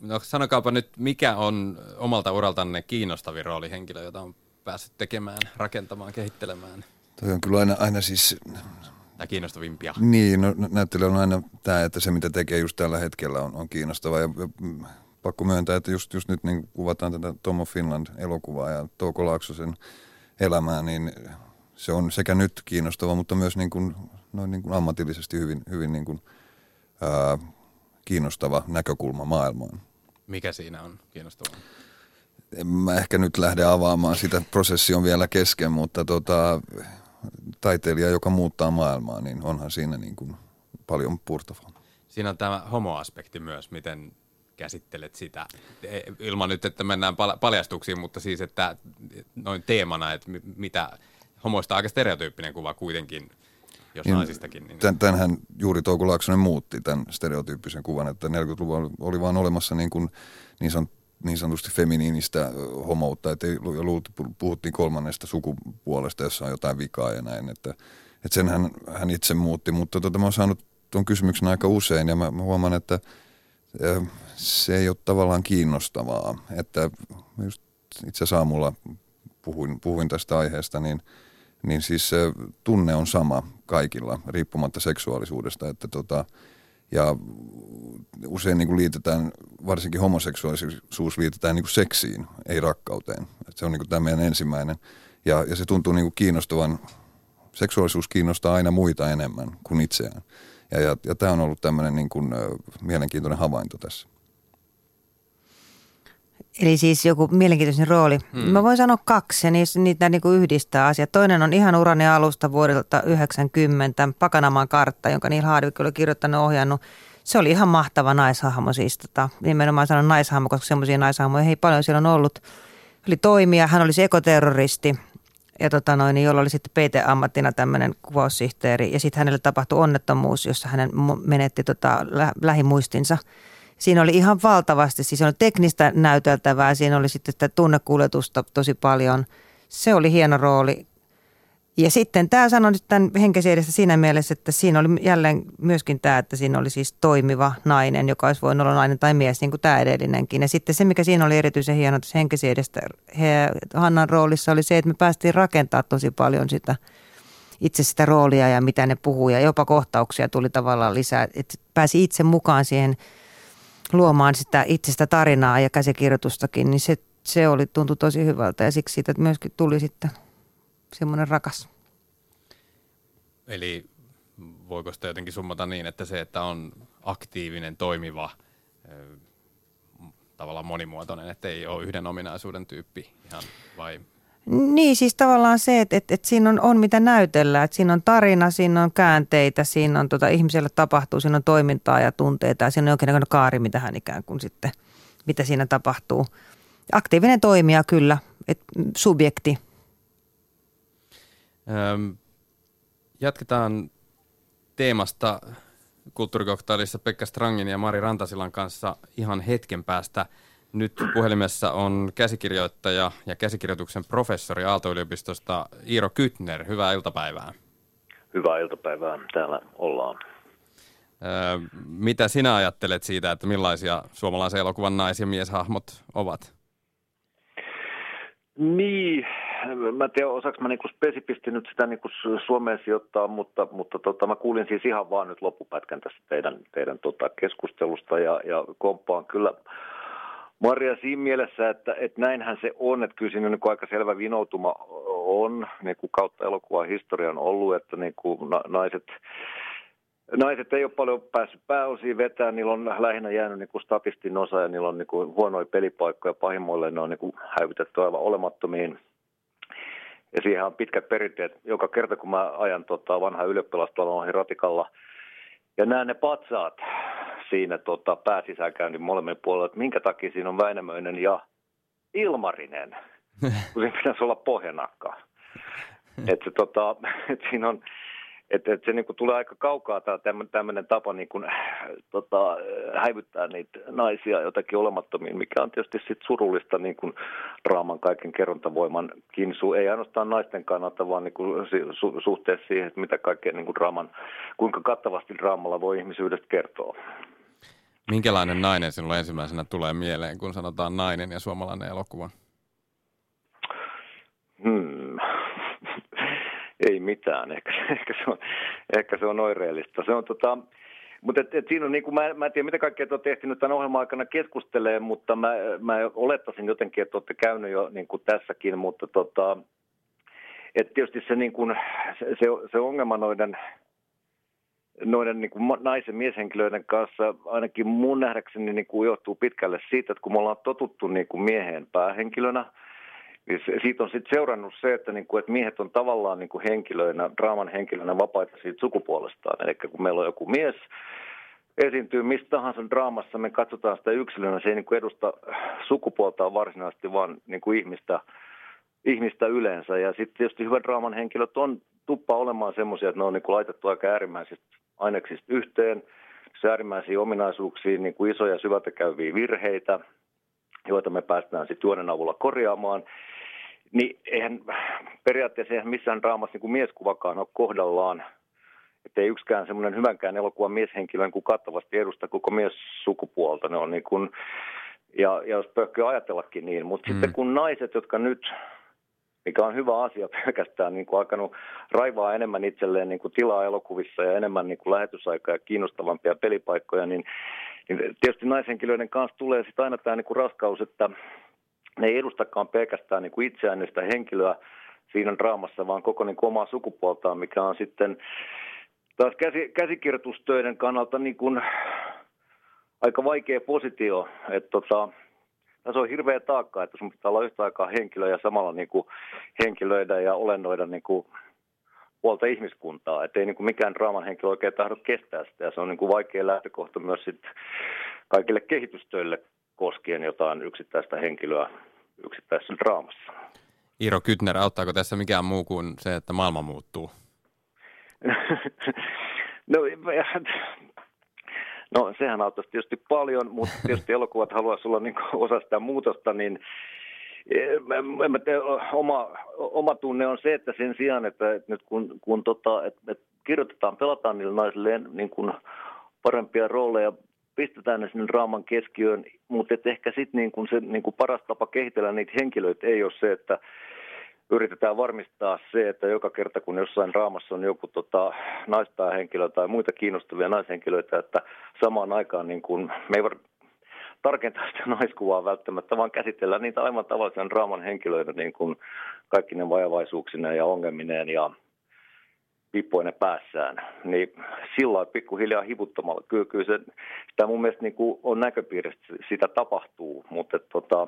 No sanokaapa nyt, mikä on omalta uraltanne kiinnostavin roolihenkilö, jota on päässyt tekemään, rakentamaan, kehittelemään? Toi on kyllä aina, aina siis... Tai kiinnostavimpia. Niin, no, näyttely on aina tämä, että se mitä tekee just tällä hetkellä on, on kiinnostavaa. Ja, pakko myöntää, että just, just nyt niin kuvataan tätä Tomo Finland-elokuvaa ja Touko Laaksosen elämää, niin se on sekä nyt kiinnostava, mutta myös niin kuin, noin niin kuin ammatillisesti hyvin, hyvin niin kuin, ää, kiinnostava näkökulma maailmaan. Mikä siinä on kiinnostavaa? En mä ehkä nyt lähde avaamaan sitä, prosessi on vielä kesken, mutta tota, taiteilija, joka muuttaa maailmaa, niin onhan siinä niin kuin paljon purtavaa. Siinä on tämä homoaspekti myös, miten käsittelet sitä, e, ilman nyt, että mennään paljastuksiin, mutta siis, että noin teemana, että mitä homoista aika stereotyyppinen kuva kuitenkin, jos niin, naisistakin. Niin... Tän, tänhän juuri Touko Laaksonen muutti tämän stereotyyppisen kuvan, että 40-luvulla oli vaan olemassa niin, kuin, niin, san, niin sanotusti feminiinistä homoutta, että puhuttiin kolmannesta sukupuolesta, jossa on jotain vikaa ja näin, että, että sen hän, hän itse muutti, mutta tota, mä oon saanut tuon kysymyksen aika usein ja mä, mä huomaan, että se ei ole tavallaan kiinnostavaa. Että just itse asiassa aamulla puhuin, puhuin tästä aiheesta, niin, niin siis se tunne on sama kaikilla, riippumatta seksuaalisuudesta. Että tota, ja usein niin kuin liitetään, varsinkin homoseksuaalisuus liitetään niin kuin seksiin, ei rakkauteen. Että se on niin kuin tämä meidän ensimmäinen. Ja, ja se tuntuu niin kuin kiinnostavan, seksuaalisuus kiinnostaa aina muita enemmän kuin itseään. Ja, ja, ja tämä on ollut tämmöinen niin kuin, mielenkiintoinen havainto tässä. Eli siis joku mielenkiintoinen rooli. Hmm. Mä voin sanoa kaksi ja niistä, niitä niin kuin yhdistää asiat. Toinen on ihan urani alusta vuodelta 90, Pakanamaan kartta, jonka Neil Hardwick oli kirjoittanut ohjannut. Se oli ihan mahtava naishahmo siis. Tota, nimenomaan sanon naishahmo, koska semmoisia naishahmoja ei paljon siellä on ollut. Oli toimija, hän oli ekoterroristi ja tota noin, jolla oli sitten PT-ammattina tämmöinen kuvaussihteeri. Ja sitten hänelle tapahtui onnettomuus, jossa hänen menetti tota lä- lähimuistinsa – Siinä oli ihan valtavasti, siis oli teknistä näyteltävää, siinä oli sitten sitä tunnekuljetusta tosi paljon. Se oli hieno rooli. Ja sitten tämä sanoi nyt tämän henkesiedestä siinä mielessä, että siinä oli jälleen myöskin tämä, että siinä oli siis toimiva nainen, joka olisi voinut olla nainen tai mies, niin kuin tämä edellinenkin. Ja sitten se, mikä siinä oli erityisen hieno tässä henkesiedestä Hannan roolissa, oli se, että me päästiin rakentaa tosi paljon sitä itse sitä roolia ja mitä ne puhuu. Ja jopa kohtauksia tuli tavallaan lisää, että pääsi itse mukaan siihen – luomaan sitä itsestä tarinaa ja käsikirjoitustakin, niin se, se oli, tuntui tosi hyvältä. Ja siksi siitä myöskin tuli sitten semmoinen rakas. Eli voiko sitä jotenkin summata niin, että se, että on aktiivinen, toimiva, tavallaan monimuotoinen, että ei ole yhden ominaisuuden tyyppi ihan vai? Niin, siis tavallaan se, että, että, että siinä on, on mitä näytellä, että siinä on tarina, siinä on käänteitä, siinä on tota, ihmiselle tapahtuu, siinä on toimintaa ja tunteita ja siinä on jonkinlainen kaari, mitä hän ikään kuin sitten, mitä siinä tapahtuu. Aktiivinen toimija kyllä, et, subjekti. Öm, jatketaan teemasta kulttuurikoktailissa Pekka Strangin ja Mari Rantasilan kanssa ihan hetken päästä – nyt puhelimessa on käsikirjoittaja ja käsikirjoituksen professori Aalto-yliopistosta Iiro Kytner. Hyvää iltapäivää. Hyvää iltapäivää. Täällä ollaan. Öö, mitä sinä ajattelet siitä, että millaisia suomalaisen elokuvan nais- ja mieshahmot ovat? Niin, mä en tiedä osaanko mä niinku spesifisti nyt sitä niinku Suomeen sijoittaa, mutta, mutta tota, mä kuulin siis ihan vaan nyt loppupätkän tästä teidän, teidän tota keskustelusta ja, ja komppaan kyllä Maria siinä mielessä, että, että näinhän se on, että kyllä siinä niin aika selvä vinoutuma on, niin kuin kautta elokuvan historian ollut, että niin kuin naiset, naiset ei ole paljon päässyt pääosiin vetämään, niillä on lähinnä jäänyt niin kuin statistin osa ja niillä on niin kuin huonoja pelipaikkoja, pahimmoille ne on niin kuin häivytetty aivan olemattomiin. Ja siihen on pitkät perinteet. Joka kerta kun mä ajan tota, vanha ylioppilastalon ratikalla ja näen ne patsaat, siinä tota, pääsisäänkäynnin molemmin puolella, että minkä takia siinä on Väinämöinen ja Ilmarinen, kun siinä pitäisi olla pohjanakka. Että tota, et siinä on, että et se niinku tulee aika kaukaa tämä tämmöinen tapa niinku, tota, häivyttää niitä naisia jotakin olemattomiin, mikä on tietysti sit surullista niinku, draaman kaiken kerrontavoiman kinsu. Ei ainoastaan naisten kannalta, vaan niinku, su, suhteessa siihen, että mitä kaikkea niinku, draaman, kuinka kattavasti draamalla voi ihmisyydestä kertoa. Minkälainen nainen sinulle ensimmäisenä tulee mieleen, kun sanotaan nainen ja suomalainen elokuva? Hmm. Ei mitään, ehkä, ehkä, se on, ehkä se on oireellista. Se on tota, mutta et, et siinä on, niin kuin, mä, mä en tiedä, mitä kaikkea te olette ehtinyt tämän ohjelman aikana keskustelee, mutta mä, mä olettaisin jotenkin, että olette käynyt jo niin kuin tässäkin, mutta tota, et tietysti se, niin kuin, se, se, se ongelma noiden noiden niin kuin naisen mieshenkilöiden kanssa ainakin mun nähdäkseni niin kuin johtuu pitkälle siitä, että kun me ollaan totuttu niin kuin mieheen päähenkilönä, niin siitä on sitten seurannut se, että, niin kuin, että miehet on tavallaan niin kuin henkilöinä, draaman henkilöinä vapaita siitä sukupuolestaan. Eli kun meillä on joku mies, esiintyy mistä tahansa draamassa, me katsotaan sitä yksilönä, se ei niin kuin edusta sukupuoltaan varsinaisesti, vaan niin kuin ihmistä, ihmistä yleensä. Ja sitten tietysti hyvän draaman henkilöt on tuppa olemaan semmoisia, että ne on niin kuin laitettu aika äärimmäisesti aineksista yhteen, äärimmäisiin ominaisuuksiin, niin kuin isoja syvältä käyviä virheitä, joita me päästään sitten juonen avulla korjaamaan. Niin eihän periaatteessa eihän missään draamassa niin kuin mieskuvakaan ole kohdallaan, että ei yksikään semmoinen hyvänkään elokuvan mieshenkilön kuin kattavasti edusta koko mies sukupuolta. Ne on niin kuin, ja, ja jos pöhköä ajatellakin niin, mutta mm. sitten kun naiset, jotka nyt mikä on hyvä asia pelkästään niin kuin alkanut raivaa enemmän itselleen niin kuin tilaa elokuvissa ja enemmän niin kuin lähetysaikaa ja kiinnostavampia pelipaikkoja, niin, niin tietysti naishenkilöiden kanssa tulee sitten aina tämä niin kuin raskaus, että ne ei edustakaan pelkästään niin kuin itseään sitä henkilöä siinä draamassa, vaan koko niin kuin omaa sukupuoltaan, mikä on sitten taas käsi, käsikirjoitustöiden kannalta niin kuin aika vaikea positio, että tota, se on hirveä taakka, että sun pitää olla yhtä aikaa henkilö ja samalla niin kuin henkilöidä ja olennoida niin kuin puolta ihmiskuntaa. Että ei niin kuin mikään draaman henkilö oikein tahdo kestää sitä. Ja se on niin kuin vaikea lähtökohta myös sit kaikille kehitystöille koskien jotain yksittäistä henkilöä yksittäisessä draamassa. Iiro Kytner, auttaako tässä mikään muu kuin se, että maailma muuttuu? no No sehän auttaisi tietysti paljon, mutta tietysti elokuvat haluaisi olla niin osa sitä muutosta, niin mä oma, oma tunne on se, että sen sijaan, että, että nyt kun, kun tota, että, että kirjoitetaan, pelataan niille naisille niin kuin parempia rooleja, pistetään ne sinne draaman keskiöön, mutta että ehkä sitten niin kuin se niin kuin paras tapa kehitellä niitä henkilöitä ei ole se, että yritetään varmistaa se, että joka kerta kun jossain raamassa on joku tota, naispäähenkilö tai muita kiinnostavia naishenkilöitä, että samaan aikaan niin kuin, me ei var tarkentaa sitä naiskuvaa välttämättä, vaan käsitellään niitä aivan tavallisen draaman henkilöitä niin kuin kaikki ne vajavaisuuksineen ja ongelmineen ja pippoinen päässään, niin sillä pikkuhiljaa hivuttomalla. Kyllä, kyllä se, sitä mun mielestä niin kuin on näköpiiristä, sitä tapahtuu, mutta tota,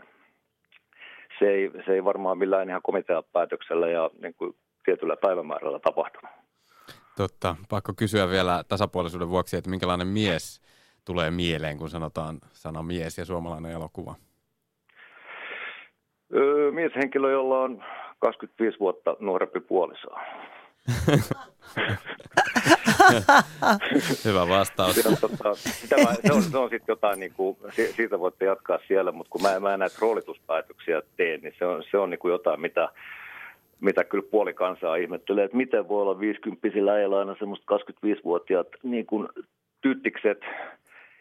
se ei, se ei varmaan millään ihan komiteapäätöksellä ja niin kuin tietyllä päivämäärällä tapahtunut. Totta. Pakko kysyä vielä tasapuolisuuden vuoksi, että minkälainen mies tulee mieleen, kun sanotaan sana mies ja suomalainen elokuva? Öö, mieshenkilö, jolla on 25 vuotta nuorempi puolisoa. Hyvä vastaus. Se on, tota, sitä mä, se on, se on sitten jotain, niin kuin, siitä voitte jatkaa siellä, mutta kun mä, mä en näitä roolituspäätöksiä tee, niin se on, se on niin kuin jotain, mitä, mitä kyllä puoli kansaa ihmettelee, että miten voi olla 50 äijällä aina semmoista 25-vuotiaat niin kuin tyttikset,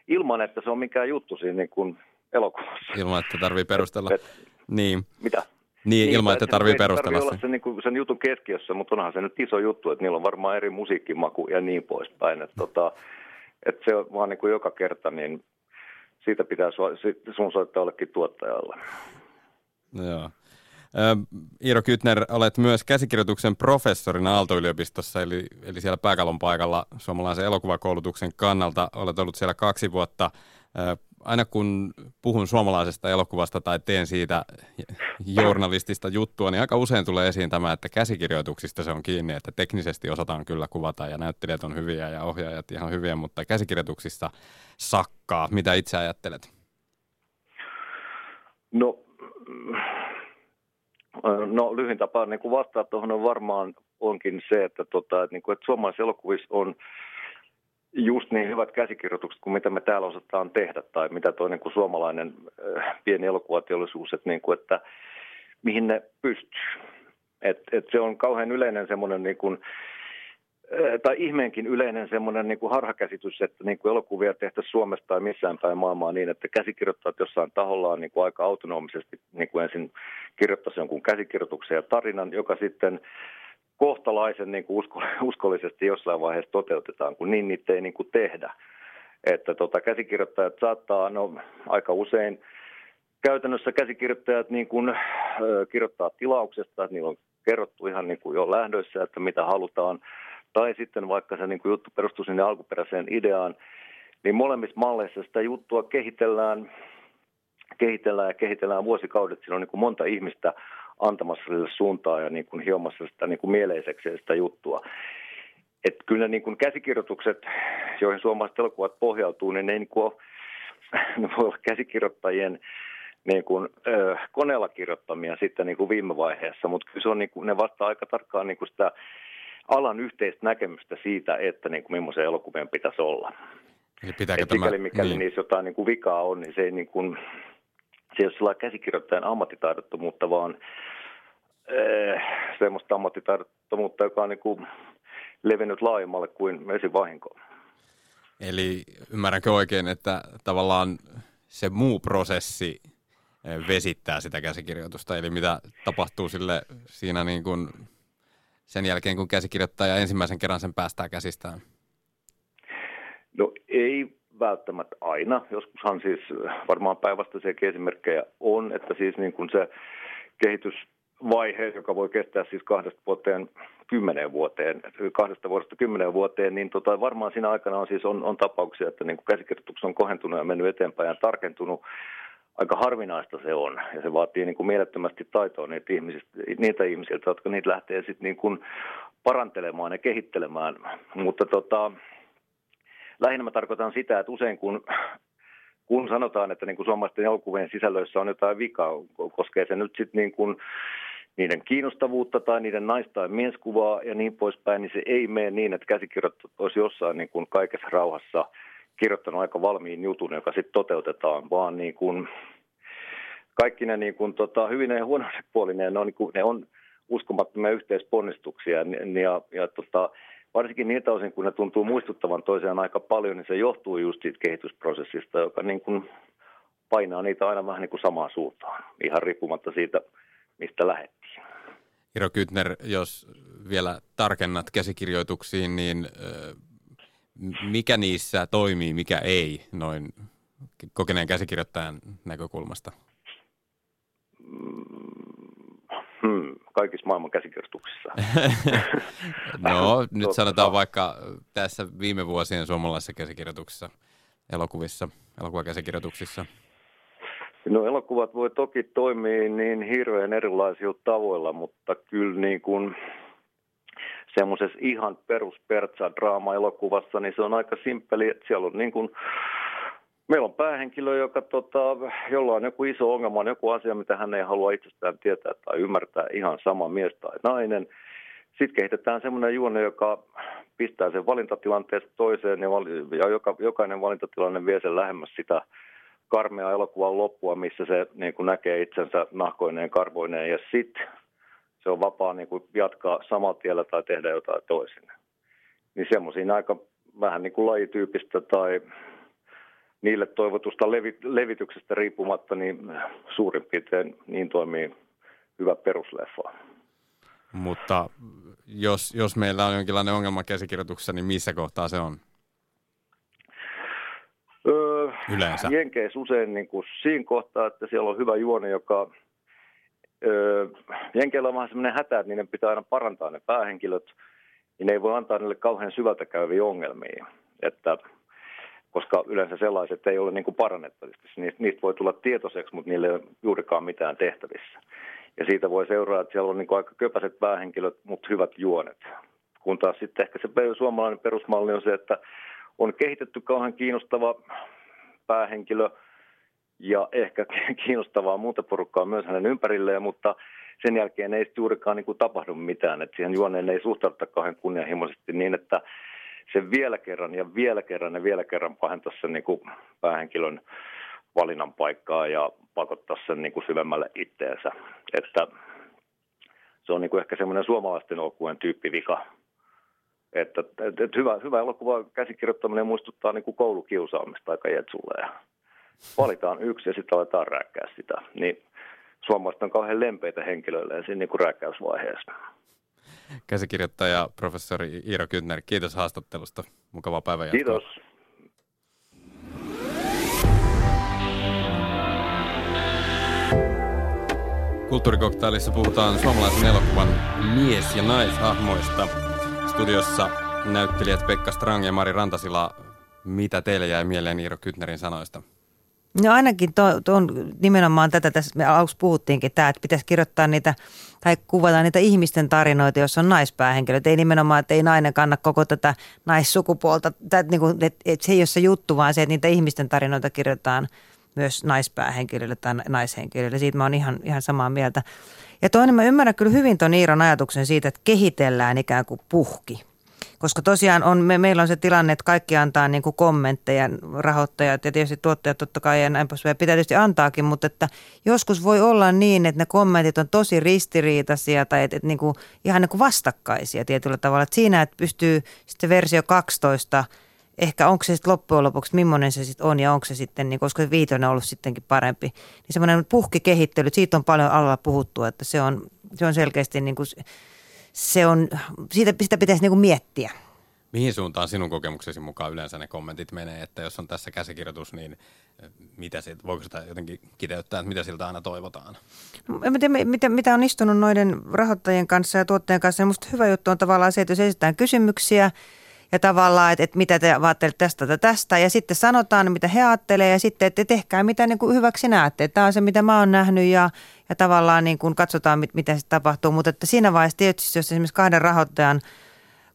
ilman että se on mikään juttu siinä niin kuin elokuvassa. Ilman, että tarvii perustella. Et, niin. Mitä? Niin, ilman, että tarvii perustella olla sen, niin kuin, sen jutun keskiössä, mutta onhan se nyt iso juttu, että niillä on varmaan eri musiikkimaku ja niin poispäin. Että, tota, että se on vaan niin kuin joka kerta, niin siitä pitää sun soittaa jollekin tuottajalle. Joo. Iiro Kytner, olet myös käsikirjoituksen professorina Aalto-yliopistossa, eli, eli siellä pääkallon paikalla suomalaisen elokuvakoulutuksen kannalta. Olet ollut siellä kaksi vuotta aina kun puhun suomalaisesta elokuvasta tai teen siitä journalistista juttua, niin aika usein tulee esiin tämä, että käsikirjoituksista se on kiinni, että teknisesti osataan kyllä kuvata ja näyttelijät on hyviä ja ohjaajat ihan hyviä, mutta käsikirjoituksista sakkaa. Mitä itse ajattelet? No, no lyhin tapa niin vastaa tuohon on varmaan onkin se, että, tota, että, niin kuin, että suomalaisessa elokuvissa on just niin hyvät käsikirjoitukset kuin mitä me täällä osataan tehdä tai mitä tuo niin kuin suomalainen äh, pieni elokuvateollisuus, että, niin kuin, että mihin ne pystyy. Et, et se on kauhean yleinen semmoinen niin kuin, äh, tai ihmeenkin yleinen semmoinen niin kuin harhakäsitys, että niin kuin elokuvia tehtäisiin Suomesta tai missään päin maailmaa niin, että käsikirjoittajat jossain tahollaan niin kuin aika autonomisesti niin kuin ensin kirjoittaisi jonkun käsikirjoituksen ja tarinan, joka sitten kohtalaisen niin kuin usko, uskollisesti jossain vaiheessa toteutetaan, kun niin niitä ei niin kuin tehdä. Että tota, käsikirjoittajat saattaa, no aika usein käytännössä käsikirjoittajat niin kuin, kirjoittaa tilauksesta, että niillä on kerrottu ihan niin kuin jo lähdöissä, että mitä halutaan. Tai sitten vaikka se niin kuin juttu perustuu sinne alkuperäiseen ideaan, niin molemmissa malleissa sitä juttua kehitellään, kehitellään ja kehitellään vuosikaudet. Siinä on niin kuin monta ihmistä antamassa sille suuntaa ja niin kuin hiomassa sitä niin kuin mieleiseksi sitä juttua. Että kyllä niin kuin käsikirjoitukset, joihin suomalaiset elokuvat pohjautuu, niin ne, niin kuin, ne voi olla käsikirjoittajien niin kuin, ö, koneella kirjoittamia sitten niin kuin viime vaiheessa, mutta kyllä se on, niin kuin, ne vastaa aika tarkkaan niin kuin sitä alan yhteistä näkemystä siitä, että niin kuin, millaisen elokuvien pitäisi olla. Eli pitääkö tämä... Mikäli niin. niissä jotain niin kuin vikaa on, niin se ei niin kuin, se ei ole sellainen käsikirjoittajan ammattitaidottomuutta, vaan äh, semmoista ammattitaidottomuutta, joka on niin kuin levinnyt laajemmalle kuin vesivahinko. Eli ymmärränkö oikein, että tavallaan se muu prosessi eh, vesittää sitä käsikirjoitusta, eli mitä tapahtuu sille siinä niin kuin sen jälkeen, kun käsikirjoittaja ensimmäisen kerran sen päästää käsistään? No ei välttämättä aina. Joskushan siis varmaan päinvastaisia esimerkkejä on, että siis niin kuin se kehitysvaihe, joka voi kestää siis kahdesta vuoteen kymmeneen vuoteen, kahdesta vuodesta kymmeneen vuoteen, niin tota, varmaan siinä aikana on siis on, on tapauksia, että niin käsikirjoitus on kohentunut ja mennyt eteenpäin ja tarkentunut. Aika harvinaista se on ja se vaatii niin kuin mielettömästi taitoa niitä, ihmisistä, niitä ihmisiltä, jotka niitä lähtee sitten niin kuin parantelemaan ja kehittelemään. Mutta tota, lähinnä mä tarkoitan sitä, että usein kun, kun sanotaan, että niin kuin suomalaisten elokuvien sisällöissä on jotain vikaa, koskee se nyt sitten niin kuin niiden kiinnostavuutta tai niiden naista- tai mieskuvaa ja niin poispäin, niin se ei mene niin, että käsikirjoittajat olisi jossain niin kuin kaikessa rauhassa kirjoittanut aika valmiin jutun, joka sitten toteutetaan, vaan niin kuin kaikki ne niin kuin, tota, hyvin ja huonoille puolinen, ne on, niin kuin, ne on uskomattomia yhteisponnistuksia ja, ja, ja tota, varsinkin niiltä osin, kun ne tuntuu muistuttavan toisiaan aika paljon, niin se johtuu just siitä kehitysprosessista, joka niin kuin painaa niitä aina vähän niin kuin samaan suuntaan, ihan riippumatta siitä, mistä lähdettiin. Iro Kytner, jos vielä tarkennat käsikirjoituksiin, niin mikä niissä toimii, mikä ei, noin kokeneen käsikirjoittajan näkökulmasta? Hmm, kaikissa maailman käsikirjoituksissa. no, nyt sanotaan vaikka tässä viime vuosien suomalaisissa käsikirjoituksissa, elokuvissa, elokuvakäsikirjoituksissa. No elokuvat voi toki toimia niin hirveän erilaisilla tavoilla, mutta kyllä niin kuin semmoisessa ihan peruspertsa draama-elokuvassa, niin se on aika simppeli, että siellä on niin kuin Meillä on päähenkilö, joka, tota, jolla on joku iso ongelma, on joku asia, mitä hän ei halua itsestään tietää tai ymmärtää, ihan sama mies tai nainen. Sitten kehitetään semmoinen juone, joka pistää sen valintatilanteesta toiseen ja, joka, jokainen valintatilanne vie sen lähemmäs sitä karmea elokuvan loppua, missä se niin kuin näkee itsensä nahkoineen, karvoineen ja sitten se on vapaa niin kuin jatkaa samalla tiellä tai tehdä jotain toisin. Niin semmoisiin aika vähän niin kuin lajityypistä tai niille toivotusta levi, levityksestä riippumatta, niin suurin piirtein niin toimii hyvä perusleffa. Mutta jos, jos meillä on jonkinlainen ongelma käsikirjoituksessa, niin missä kohtaa se on? Öö, Yleensä. Jenkeissä usein niin kuin siinä kohtaa, että siellä on hyvä juone, joka... Öö, Jenkeillä on vähän sellainen hätä, että niiden pitää aina parantaa ne päähenkilöt, niin ne ei voi antaa niille kauhean syvältä käyviä ongelmia. Että koska yleensä sellaiset ei ole niin parannettavissa. Niistä, niistä voi tulla tietoiseksi, mutta niille ei ole juurikaan mitään tehtävissä. Ja siitä voi seuraa, että siellä on niin aika köpäiset päähenkilöt, mutta hyvät juonet. Kun taas sitten ehkä se suomalainen perusmalli on se, että on kehitetty kauhean kiinnostava päähenkilö ja ehkä kiinnostavaa muuta porukkaa myös hänen ympärilleen, mutta sen jälkeen ei juurikaan niin kuin tapahdu mitään. Että siihen juoneen ei suhtauduta kauhean kunnianhimoisesti niin, että se vielä kerran ja vielä kerran ja vielä kerran pahentaa sen niin kuin päähenkilön valinnan paikkaa ja pakottaa sen niin kuin syvemmälle itteensä. Että se on niin kuin ehkä semmoinen suomalaisten elokuvan tyyppivika. Että, että, että hyvä, hyvä elokuva käsikirjoittaminen muistuttaa niin kuin koulukiusaamista aika jetsulle. Valitaan yksi ja sitten aletaan rääkkää sitä. Niin suomalaiset on kauhean lempeitä henkilöille siinä niin kuin rääkkäysvaiheessa käsikirjoittaja professori Iiro Kyntner. Kiitos haastattelusta. Mukavaa päivää Kiitos. Kulttuurikoktailissa puhutaan suomalaisen elokuvan mies- ja naishahmoista. Studiossa näyttelijät Pekka Strang ja Mari Rantasila. Mitä teille jäi mieleen Iiro Kytnerin sanoista? No ainakin to, to on nimenomaan tätä, tässä me aluksi puhuttiinkin, tämä, että pitäisi kirjoittaa niitä tai kuvata niitä ihmisten tarinoita, jos on naispäähenkilöt. Ei nimenomaan, että ei nainen kanna koko tätä naissukupuolta, että, niin kuin, että, että se ei ole se juttu, vaan se, että niitä ihmisten tarinoita kirjoitetaan myös naispäähenkilöille tai naishenkilöille. Siitä mä oon ihan, ihan samaa mieltä. Ja toinen, mä ymmärrän kyllä hyvin ton Iiron ajatuksen siitä, että kehitellään ikään kuin puhki – koska tosiaan on, me, meillä on se tilanne, että kaikki antaa niin kuin kommentteja, rahoittajat ja tietysti tuottajat totta kai ja näin poispäin. Pitää tietysti antaakin, mutta että joskus voi olla niin, että ne kommentit on tosi ristiriitaisia tai että, että niin kuin, ihan niin kuin vastakkaisia tietyllä tavalla. Että siinä, että pystyy sitten versio 12 ehkä onko se sitten loppujen lopuksi, millainen se sitten on ja onko se sitten, niin, koska se viitonen on ollut sittenkin parempi. Niin semmoinen puhkikehittely, siitä on paljon alalla puhuttu, että se on, se on selkeästi niin kuin se on, siitä, sitä pitäisi niin kuin miettiä. Mihin suuntaan sinun kokemuksesi mukaan yleensä ne kommentit menee, että jos on tässä käsikirjoitus, niin eh, mitä siitä, voiko sitä jotenkin kiteyttää, että mitä siltä aina toivotaan? No, en tiedä, mitä, mitä on istunut noiden rahoittajien kanssa ja tuottajien kanssa. Ja musta hyvä juttu on tavallaan se, että jos esitetään kysymyksiä ja tavallaan, että, että mitä te ajattelette tästä tai tästä ja sitten sanotaan, mitä he ajattelevat ja sitten, että tehkää mitä niin kuin hyväksi näette. Tämä on se, mitä mä oon nähnyt ja ja tavallaan niin kuin katsotaan, mit, mitä se tapahtuu. Mutta että siinä vaiheessa tietysti, jos esimerkiksi kahden rahoittajan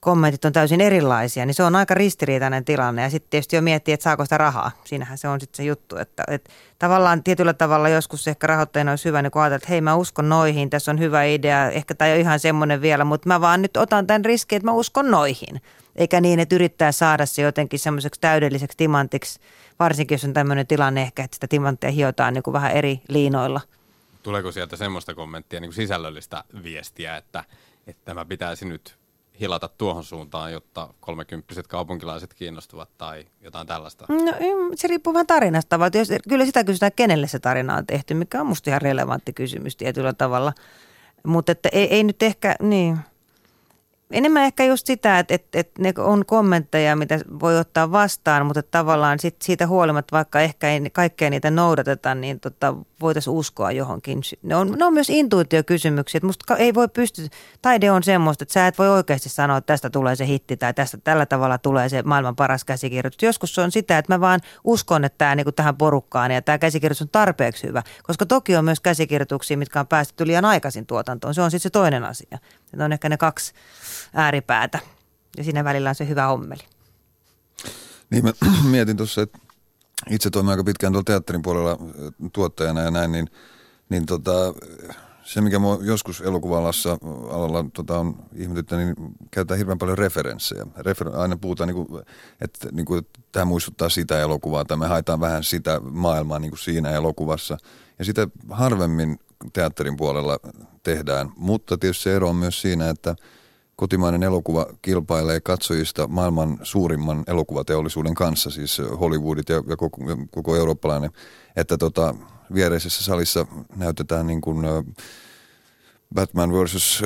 kommentit on täysin erilaisia, niin se on aika ristiriitainen tilanne. Ja sitten tietysti jo miettii, että saako sitä rahaa. Siinähän se on sitten se juttu, että, että tavallaan tietyllä tavalla joskus ehkä rahoittajana olisi hyvä niin ajatella, että hei mä uskon noihin, tässä on hyvä idea, ehkä tämä ei ole ihan semmoinen vielä, mutta mä vaan nyt otan tämän riskin, että mä uskon noihin. Eikä niin, että yrittää saada se jotenkin semmoiseksi täydelliseksi timantiksi, varsinkin jos on tämmöinen tilanne ehkä, että sitä timanttia hiotaan niin kuin vähän eri liinoilla – Tuleeko sieltä semmoista kommenttia, niin kuin sisällöllistä viestiä, että, että tämä pitäisi nyt hilata tuohon suuntaan, jotta kolmekymppiset kaupunkilaiset kiinnostuvat tai jotain tällaista? No se riippuu vähän tarinasta. Jos, kyllä sitä kysytään, kenelle se tarina on tehty, mikä on musta ihan relevantti kysymys tietyllä tavalla. Mutta että ei, ei nyt ehkä, niin – enemmän ehkä just sitä, että, että, että ne on kommentteja, mitä voi ottaa vastaan, mutta tavallaan sit siitä huolimatta, vaikka ehkä ei kaikkea niitä noudateta, niin tota, voitaisiin uskoa johonkin. Ne on, ne on myös intuitiokysymyksiä. Musta ei voi pysty, taide on semmoista, että sä et voi oikeasti sanoa, että tästä tulee se hitti tai tästä tällä tavalla tulee se maailman paras käsikirjoitus. Joskus se on sitä, että mä vaan uskon, että tämä niin tähän porukkaan ja tämä käsikirjoitus on tarpeeksi hyvä. Koska toki on myös käsikirjoituksia, mitkä on päästetty liian aikaisin tuotantoon. Se on sitten se toinen asia. Ne on ehkä ne kaksi ääripäätä ja siinä välillä on se hyvä ommeli. Niin mä mietin tuossa, että itse toimin aika pitkään tuolla teatterin puolella tuottajana ja näin, niin, niin tota, se, mikä mua joskus elokuvalassa alalla tota, on ihmetyttä, niin käytetään hirveän paljon referenssejä. Refer- aina puhutaan, niin kuin, että, niin kuin, tämä muistuttaa sitä elokuvaa, tai me haetaan vähän sitä maailmaa niin kuin siinä elokuvassa. Ja sitä harvemmin teatterin puolella tehdään, mutta tietysti se ero on myös siinä, että – kotimainen elokuva kilpailee katsojista maailman suurimman elokuvateollisuuden kanssa, siis Hollywoodit ja, ja koko, koko eurooppalainen, että tota, viereisessä salissa näytetään niin kuin, Batman versus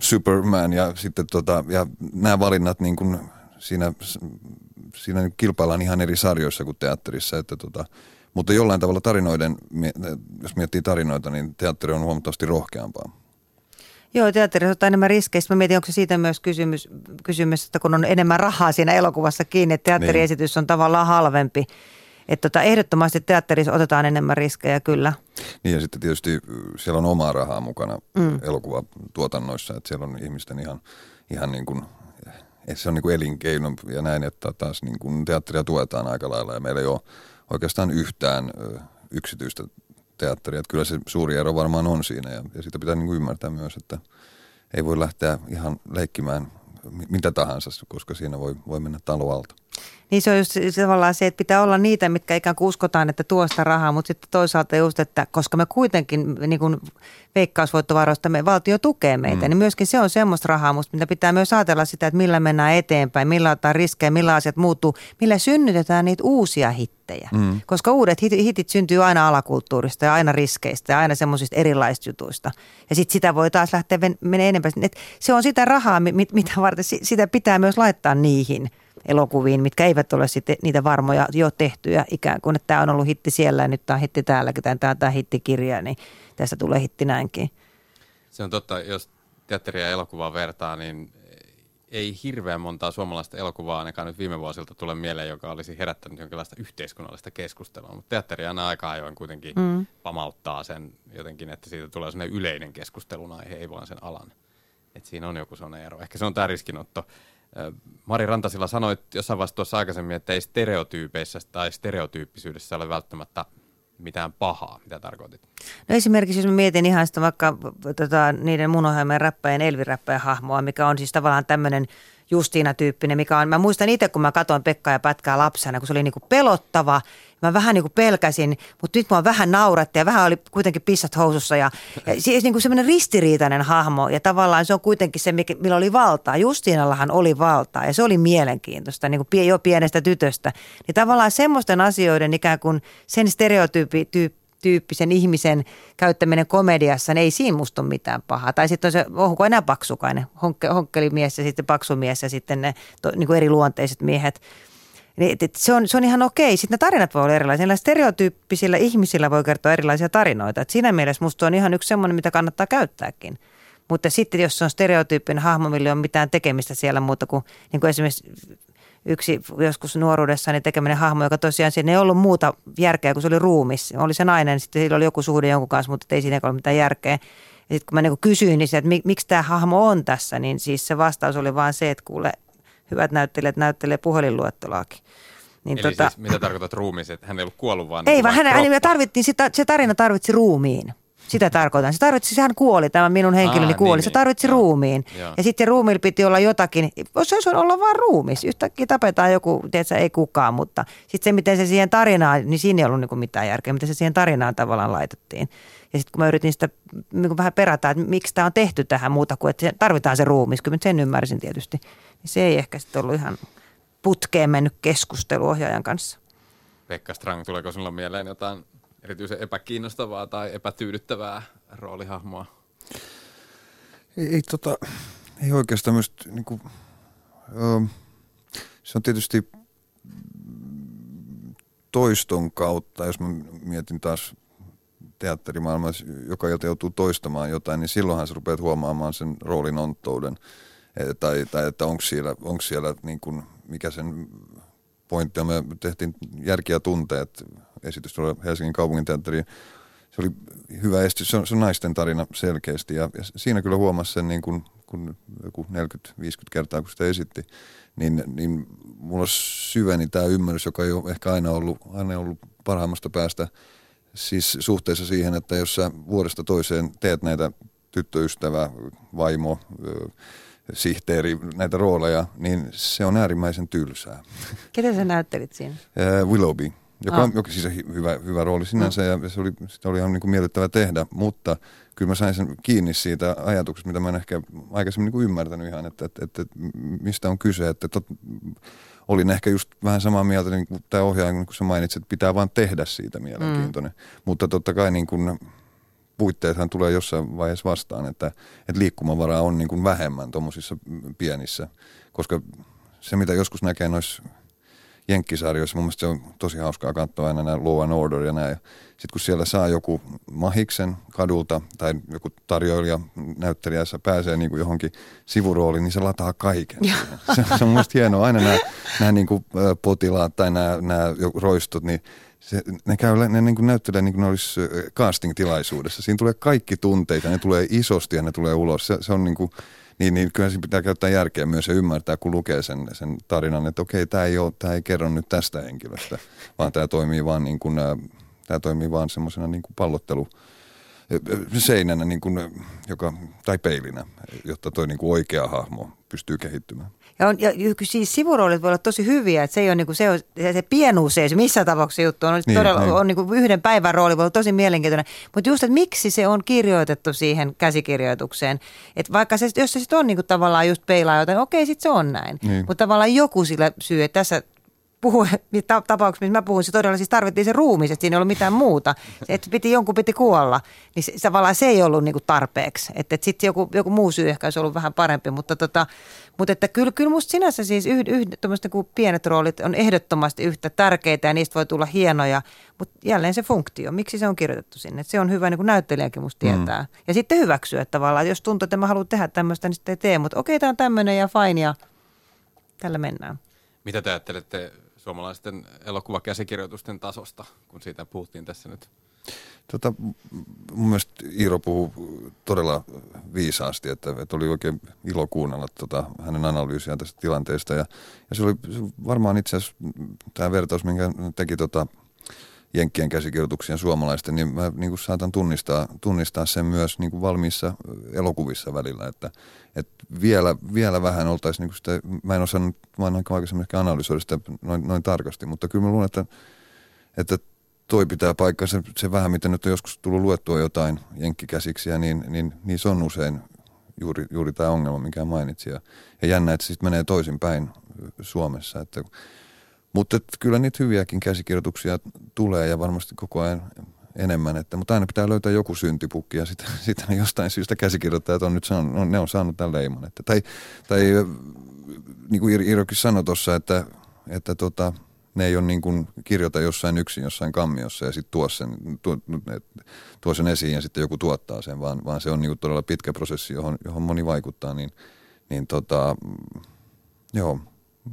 Superman ja sitten tota, ja nämä valinnat niin kuin siinä, siinä niin kilpaillaan ihan eri sarjoissa kuin teatterissa, että tota, mutta jollain tavalla tarinoiden, jos miettii tarinoita, niin teatteri on huomattavasti rohkeampaa. Joo, teatterissa ottaa enemmän riskejä. Mä mietin, onko se siitä myös kysymys, kysymys, että kun on enemmän rahaa siinä elokuvassa kiinni, että teatteriesitys on tavallaan halvempi. Että tota, ehdottomasti teatterissa otetaan enemmän riskejä, kyllä. Niin ja sitten tietysti siellä on omaa rahaa mukana mm. elokuvatuotannoissa, että siellä on ihmisten ihan, ihan niin kuin, se on niin kuin elinkeino ja näin, että taas niin kuin teatteria tuetaan aika lailla ja meillä ei ole oikeastaan yhtään yksityistä teatteria. Että kyllä se suuri ero varmaan on siinä ja, ja sitä pitää niin kuin ymmärtää myös, että ei voi lähteä ihan leikkimään mitä tahansa, koska siinä voi, voi mennä talo alta. Niin se on just tavallaan se, että pitää olla niitä, mitkä ikään kuin uskotaan, että tuosta rahaa, mutta sitten toisaalta just, että koska me kuitenkin niin kuin veikkausvoittovaroista me, valtio tukee meitä, mm. niin myöskin se on semmoista rahaa, mutta mitä pitää myös ajatella sitä, että millä mennään eteenpäin, millä ottaa riskejä, millä asiat muuttuu, millä synnytetään niitä uusia hittejä. Mm. Koska uudet hit, hitit syntyy aina alakulttuurista ja aina riskeistä ja aina semmoisista erilaisista jutuista. Ja sitten sitä voi taas lähteä menemään enemmän. Et se on sitä rahaa, mit, mitä varten sitä pitää myös laittaa niihin – elokuviin, mitkä eivät ole sitten niitä varmoja jo tehtyjä ikään kuin, että tämä on ollut hitti siellä ja nyt tämä on hitti täälläkin, tämä on tämä hittikirja, niin tästä tulee hitti näinkin. Se on totta, jos teatteria ja elokuvaa vertaa, niin ei hirveän montaa suomalaista elokuvaa ainakaan nyt viime vuosilta tule mieleen, joka olisi herättänyt jonkinlaista yhteiskunnallista keskustelua. Mutta teatteri aina aika ajoin kuitenkin mm. pamauttaa sen jotenkin, että siitä tulee sellainen yleinen keskustelun aihe, ei vaan sen alan. Et siinä on joku sellainen ero. Ehkä se on tämä riskinotto. Mari Rantasilla sanoit jossain vaiheessa tuossa aikaisemmin, että ei stereotyypeissä tai stereotyyppisyydessä ole välttämättä mitään pahaa. Mitä tarkoitit? No esimerkiksi jos mä mietin ihan sitä vaikka tota, niiden munohjelmien räppäjän, Elvi-räppäjän hahmoa, mikä on siis tavallaan tämmöinen – Justiina-tyyppinen, mikä on, mä muistan itse, kun mä katsoin Pekkaa ja Pätkää lapsena, kun se oli niinku pelottava, mä vähän niinku pelkäsin, mutta nyt mä vähän nauratti ja vähän oli kuitenkin pissat housussa ja, ja siis niinku semmoinen ristiriitainen hahmo ja tavallaan se on kuitenkin se, millä oli valtaa. Justiinallahan oli valtaa ja se oli mielenkiintoista, niin kuin jo pienestä tytöstä. Niin tavallaan semmoisten asioiden ikään kuin sen stereotyyppi, tyyppi, tyyppisen ihmisen käyttäminen komediassa, niin ei siinä musta ole mitään pahaa. Tai sitten on se, onko enää paksukainen, Honkke, honkkelimies ja sitten paksumies ja sitten ne to, niin kuin eri luonteiset miehet. Niin, et, se, on, se on ihan okei. Sitten ne tarinat voi olla erilaisia. Näillä stereotyyppisillä ihmisillä voi kertoa erilaisia tarinoita. Et siinä mielessä musta on ihan yksi semmoinen, mitä kannattaa käyttääkin. Mutta sitten jos se on stereotyyppinen hahmo, millä ei ole mitään tekemistä siellä muuta kuin, niin kuin esimerkiksi yksi joskus nuoruudessani tekeminen hahmo, joka tosiaan siinä ei ollut muuta järkeä, kun se oli ruumis. Oli se nainen, sitten sillä oli joku suhde jonkun kanssa, mutta ei siinä ole mitään järkeä. Ja sitten kun mä niin kysyin, niin se, että miksi tämä hahmo on tässä, niin siis se vastaus oli vaan se, että kuule, hyvät näyttelijät näyttelee puhelinluettelaakin. Niin Eli tota, siis, mitä tarkoitat ruumiin, että hän ei ollut kuollut vaan... Ei, niin vaan hän, hän tarvittiin, sitä, se tarina tarvitsi ruumiin. Sitä tarkoitan. Se tarvitsi, sehän kuoli, tämä minun henkilöni Aa, kuoli. Niin, se tarvitsi niin. ruumiin. Joo. Ja sitten ruumiin piti olla jotakin, se olisi olla vain ruumis. Yhtäkkiä tapetaan joku, tiedätkö, ei kukaan, mutta sitten se, miten se siihen tarinaan, niin siinä ei ollut niin mitään järkeä, miten se siihen tarinaan tavallaan laitettiin. Ja sitten kun mä yritin sitä niin vähän perätä, että miksi tämä on tehty tähän muuta kuin, että tarvitaan se ruumis, kyllä sen ymmärsin tietysti. Niin se ei ehkä sitten ollut ihan putkeen mennyt keskustelu ohjaajan kanssa. Pekka Strang, tuleeko sinulla mieleen jotain erityisen epäkiinnostavaa tai epätyydyttävää roolihahmoa? Ei, ei, tota, ei oikeastaan myös, niin kuin, ö, se on tietysti toiston kautta, jos mä mietin taas teatterimaailma joka ilta joutuu toistamaan jotain, niin silloinhan sä rupeat huomaamaan sen roolin onttouden. E, tai, tai että onko siellä, onko siellä niin kuin, mikä sen pointti on. Me tehtiin Järki ja tunteet esitys tuolla Helsingin kaupunginteatteriin. Se oli hyvä esitys, se on, se on naisten tarina selkeästi ja, ja siinä kyllä huomasi sen niin kuin, kun joku 40-50 kertaa kun sitä esitti, niin, niin mulla syveni tämä ymmärrys, joka ei ole ehkä aina ollut, aina ollut parhaimmasta päästä siis suhteessa siihen, että jos sä vuodesta toiseen teet näitä tyttöystävä, vaimo, sihteeri, näitä rooleja, niin se on äärimmäisen tylsää. Ketä sä näyttelit siinä? Willoughby, joka, on, joka siis hyvä, hyvä rooli sinänsä no. ja se oli, sitä oli ihan niin kuin miellyttävä tehdä, mutta kyllä mä sain sen kiinni siitä ajatuksesta, mitä mä en ehkä aikaisemmin niin kuin ymmärtänyt ihan, että, että, että, mistä on kyse. Että tot, olin ehkä just vähän samaa mieltä, niin kuin tämä ohjaaja, niin kuin sä mainitsit, että pitää vaan tehdä siitä mielenkiintoinen. Mm. Mutta totta kai niin kuin, puitteethan tulee jossain vaiheessa vastaan, että, että liikkumavaraa on niin kuin vähemmän tuommoisissa pienissä, koska se mitä joskus näkee noissa jenkkisarjoissa. Mun mielestä se on tosi hauskaa katsoa aina nämä Law and Order ja näin. Sitten kun siellä saa joku mahiksen kadulta tai joku tarjoilija, näyttelijä, pääsee niin kuin johonkin sivurooliin, niin se lataa kaiken. Se, se on mun hienoa. Aina nämä, nämä niin kuin potilaat tai nämä, nämä roistot, niin se, ne, käy, ne niin kuin näyttelee niin kuin ne olisi casting-tilaisuudessa. Siinä tulee kaikki tunteita, ne tulee isosti ja ne tulee ulos. Se, se on niin kuin, niin, niin kyllä siinä pitää käyttää järkeä myös ja ymmärtää, kun lukee sen, sen tarinan, että okei, tämä ei, ole, tämä ei kerro nyt tästä henkilöstä, vaan tämä toimii vaan, niin kuin, tämä toimii vaan semmoisena niin kuin pallottelu, seinänä, niin kuin, joka, tai peilinä, jotta tuo niin kuin oikea hahmo pystyy kehittymään. Ja, on, ja siis sivuroolit voi olla tosi hyviä, että se ei ole niin kuin se, se, se pienuus ei se missä tapauksessa juttu on. Niin, todella, niin. on niin kuin yhden päivän rooli voi olla tosi mielenkiintoinen. Mutta just, että miksi se on kirjoitettu siihen käsikirjoitukseen. Että vaikka se, jos se sitten on niin kuin tavallaan just peilaa jotain, okei sitten se on näin. Niin. Mutta tavallaan joku sillä syy, että tässä puhuu, tapauksessa, missä mä puhun, se todella siis tarvittiin se ruumis, että siinä ei ollut mitään muuta. Että piti, jonkun piti kuolla, niin se, tavallaan se ei ollut niinku tarpeeksi. Että et sitten joku, joku muu syy ehkä olisi ollut vähän parempi, mutta, tota, mutta että kyllä, kyllä musta sinänsä siis yh, yh, niin pienet roolit on ehdottomasti yhtä tärkeitä ja niistä voi tulla hienoja, mutta jälleen se funktio, miksi se on kirjoitettu sinne. Että se on hyvä niin kuin näyttelijäkin musta mm. tietää. Mm. Ja sitten hyväksyä että tavallaan, että jos tuntuu, että mä haluan tehdä tämmöistä, niin sitten ei tee, mutta okei, tämä on tämmöinen ja fine ja tällä mennään. Mitä te ajattelette suomalaisten elokuvakäsikirjoitusten tasosta, kun siitä puhuttiin tässä nyt? Tota, mun mielestä Iiro puhuu todella viisaasti, että, että oli oikein ilo kuunnella tota, hänen analyysiään tästä tilanteesta. Ja, ja se oli varmaan itse asiassa tämä vertaus, minkä teki tota, jenkkien käsikirjoituksien suomalaisten, niin mä niin kuin saatan tunnistaa, tunnistaa sen myös niin kuin valmiissa elokuvissa välillä, että, että vielä, vielä vähän oltaisiin niin kuin sitä, mä en osannut, mä en aikaisemmin ehkä analysoida sitä noin, noin tarkasti, mutta kyllä mä luulen, että, että toi pitää paikkaa se, vähän, mitä nyt on joskus tullut luettua jotain jenkkikäsiksiä, niin, niin, niin se on usein juuri, juuri tämä ongelma, mikä mainitsin. Ja, ja jännä, että se sitten menee toisinpäin Suomessa, että mutta kyllä niitä hyviäkin käsikirjoituksia tulee ja varmasti koko ajan enemmän, että, mutta aina pitää löytää joku syntipukki ja sitten, sitten jostain syystä käsikirjoittajat on nyt saanut, ne on saanut tämän leiman. Että, tai, tai niin kuin Irokin sanoi tuossa, että, että tota, ne ei ole niin kuin kirjoita jossain yksin jossain kammiossa ja sitten tuo sen, tuo, tuo sen esiin ja sitten joku tuottaa sen, vaan, vaan se on niin kuin todella pitkä prosessi, johon, johon moni vaikuttaa, niin, niin tota, joo,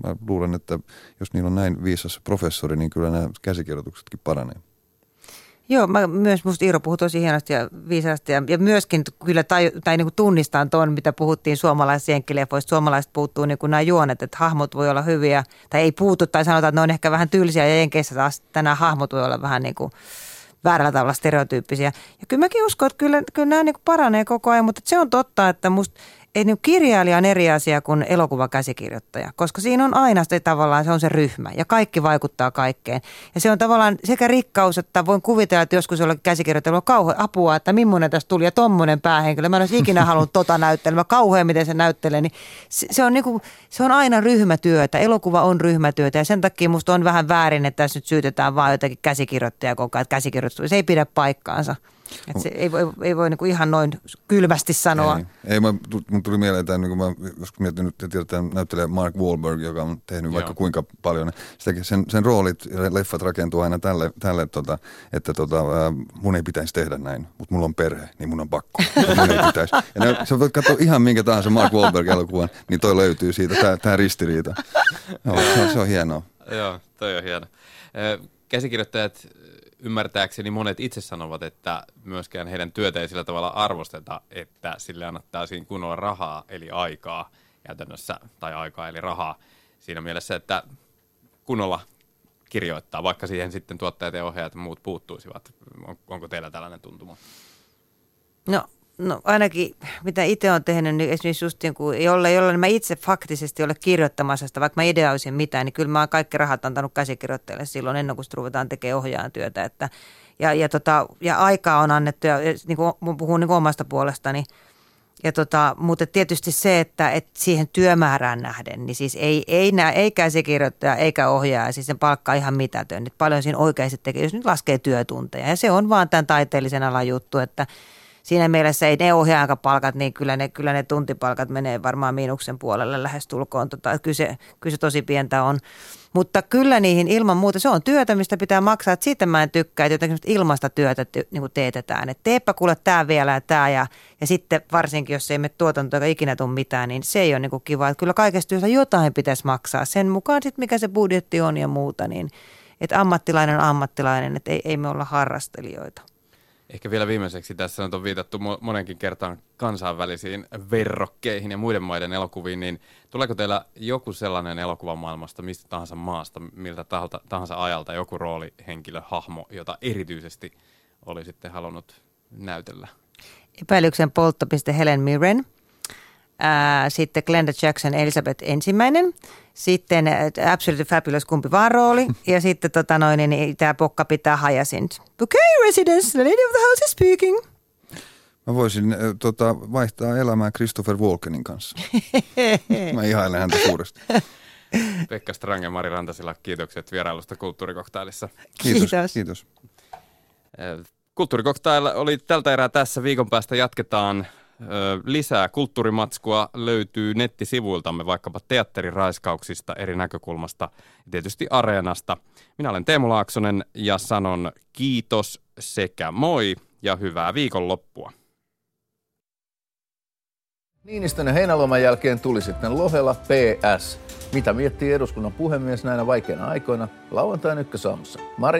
mä luulen, että jos niillä on näin viisas professori, niin kyllä nämä käsikirjoituksetkin paranee. Joo, mä myös musta Iiro puhui tosi hienosti ja viisaasti ja, ja myöskin kyllä tai, tai niin kuin tunnistan tuon, mitä puhuttiin suomalaisissa jenkkileffoista. Suomalaiset puuttuu niin kuin nämä juonet, että hahmot voi olla hyviä tai ei puutu tai sanotaan, että ne on ehkä vähän tylsiä ja jenkeissä taas tänään hahmot voi olla vähän niin kuin väärällä tavalla stereotyyppisiä. Ja kyllä mäkin uskon, että kyllä, kyllä nämä niin kuin paranee koko ajan, mutta se on totta, että musta ei niin kirjailija on eri asia kuin elokuvakäsikirjoittaja, koska siinä on aina se tavallaan, se on se ryhmä ja kaikki vaikuttaa kaikkeen. Ja se on tavallaan sekä rikkaus, että voin kuvitella, että joskus jollakin käsikirjoittajalla on kauhean apua, että millainen tästä tuli ja tommonen päähenkilö. Mä en olisi ikinä halunnut tota näyttelemään, kauhean miten se näyttelee. Niin se, se, on niin kuin, se on aina ryhmätyötä, elokuva on ryhmätyötä ja sen takia musta on vähän väärin, että tässä nyt syytetään vaan jotakin käsikirjoittajaa koko ajan, että käsikirjoitus, se ei pidä paikkaansa. Et se ei voi, ei voi niinku ihan noin kylmästi sanoa. Ei, ei mä, mun tuli mieleen, että niin mä joskus mietin nyt, että näyttelee Mark Wahlberg, joka on tehnyt Joo. vaikka kuinka paljon. Sitäkin, sen, sen roolit ja leffat rakentuu aina tälle, tälle tota, että tota, mun ei pitäisi tehdä näin, mutta mulla on perhe, niin mun on pakko. mun ei pitäisi. Ja ne, sä voit katsoa ihan minkä tahansa Mark Wahlberg-elokuvan, niin toi löytyy siitä, tämä ristiriita. No, se, on, se on hienoa. Joo, toi on hieno. Käsikirjoittajat ymmärtääkseni monet itse sanovat, että myöskään heidän työtä ei sillä tavalla arvosteta, että sille annettaisiin kunnolla rahaa, eli aikaa käytännössä, tai aikaa eli rahaa siinä mielessä, että kunnolla kirjoittaa, vaikka siihen sitten tuottajat ja ohjaajat ja muut puuttuisivat. On, onko teillä tällainen tuntuma? No No ainakin mitä itse olen tehnyt, niin esimerkiksi just niin kuin, jolle, jolle mä itse faktisesti ole kirjoittamassa sitä, vaikka mä ideoisin mitään, niin kyllä mä oon kaikki rahat antanut käsikirjoittajille silloin ennen kuin ruvetaan tekemään ohjaajan työtä. Että, ja, ja, tota, ja aikaa on annettu, ja niin kuin, puhun niin kuin omasta puolestani, ja tota, mutta tietysti se, että, että siihen työmäärään nähden, niin siis ei, ei, nää, ei käsikirjoittaja eikä ohjaaja, siis sen palkka ihan mitätön. Että paljon siinä oikeasti tekee, jos nyt laskee työtunteja. Ja se on vaan tämän taiteellisen alan juttu, että siinä mielessä ei ne ohjaajakapalkat, niin kyllä ne, kyllä ne tuntipalkat menee varmaan miinuksen puolelle lähestulkoon. Tota, kyllä, se, kyllä se tosi pientä on. Mutta kyllä niihin ilman muuta, se on työtä, mistä pitää maksaa. Että siitä mä en tykkää, että jotenkin ilmasta työtä ty, niin kuin teetetään. Että teepä kuule tämä vielä ja tämä ja, ja sitten varsinkin, jos ei me tuotanto eikä ikinä tule mitään, niin se ei ole niin kuin kiva. Että kyllä kaikesta työstä jotain pitäisi maksaa. Sen mukaan sitten mikä se budjetti on ja muuta, niin että ammattilainen on ammattilainen, että ei, ei me olla harrastelijoita. Ehkä vielä viimeiseksi tässä on viitattu monenkin kertaan kansainvälisiin verrokkeihin ja muiden maiden elokuviin, niin tuleeko teillä joku sellainen elokuvamaailmasta, mistä tahansa maasta, miltä tahansa ajalta joku roolihenkilö, hahmo, jota erityisesti olisitte halunnut näytellä? Epäilyksen polttopiste Helen Mirren, ää, sitten Glenda Jackson Elizabeth ensimmäinen, sitten Absolutely Fabulous kumpi vaan rooli, ja sitten tota noin, niin, niin tämä pokka pitää Hyacinth. Okay, residence, the lady of the house is speaking. Mä voisin äh, tota, vaihtaa elämää Christopher Walkenin kanssa. Mä ihailen häntä suuresti. Pekka Strange ja Mari Rantasilla, kiitokset vierailusta Kulttuurikoktailissa. Kiitos. Kiitos. kiitos. Kulttuurikoktail oli tältä erää tässä. Viikon päästä jatketaan lisää kulttuurimatskua löytyy nettisivuiltamme vaikkapa teatteriraiskauksista eri näkökulmasta ja tietysti areenasta. Minä olen Teemu Laaksonen ja sanon kiitos sekä moi ja hyvää viikonloppua. Niinistön ja heinäloman jälkeen tuli sitten Lohela PS. Mitä miettii eduskunnan puhemies näinä vaikeina aikoina? Lauantain ykkösaamussa. Maria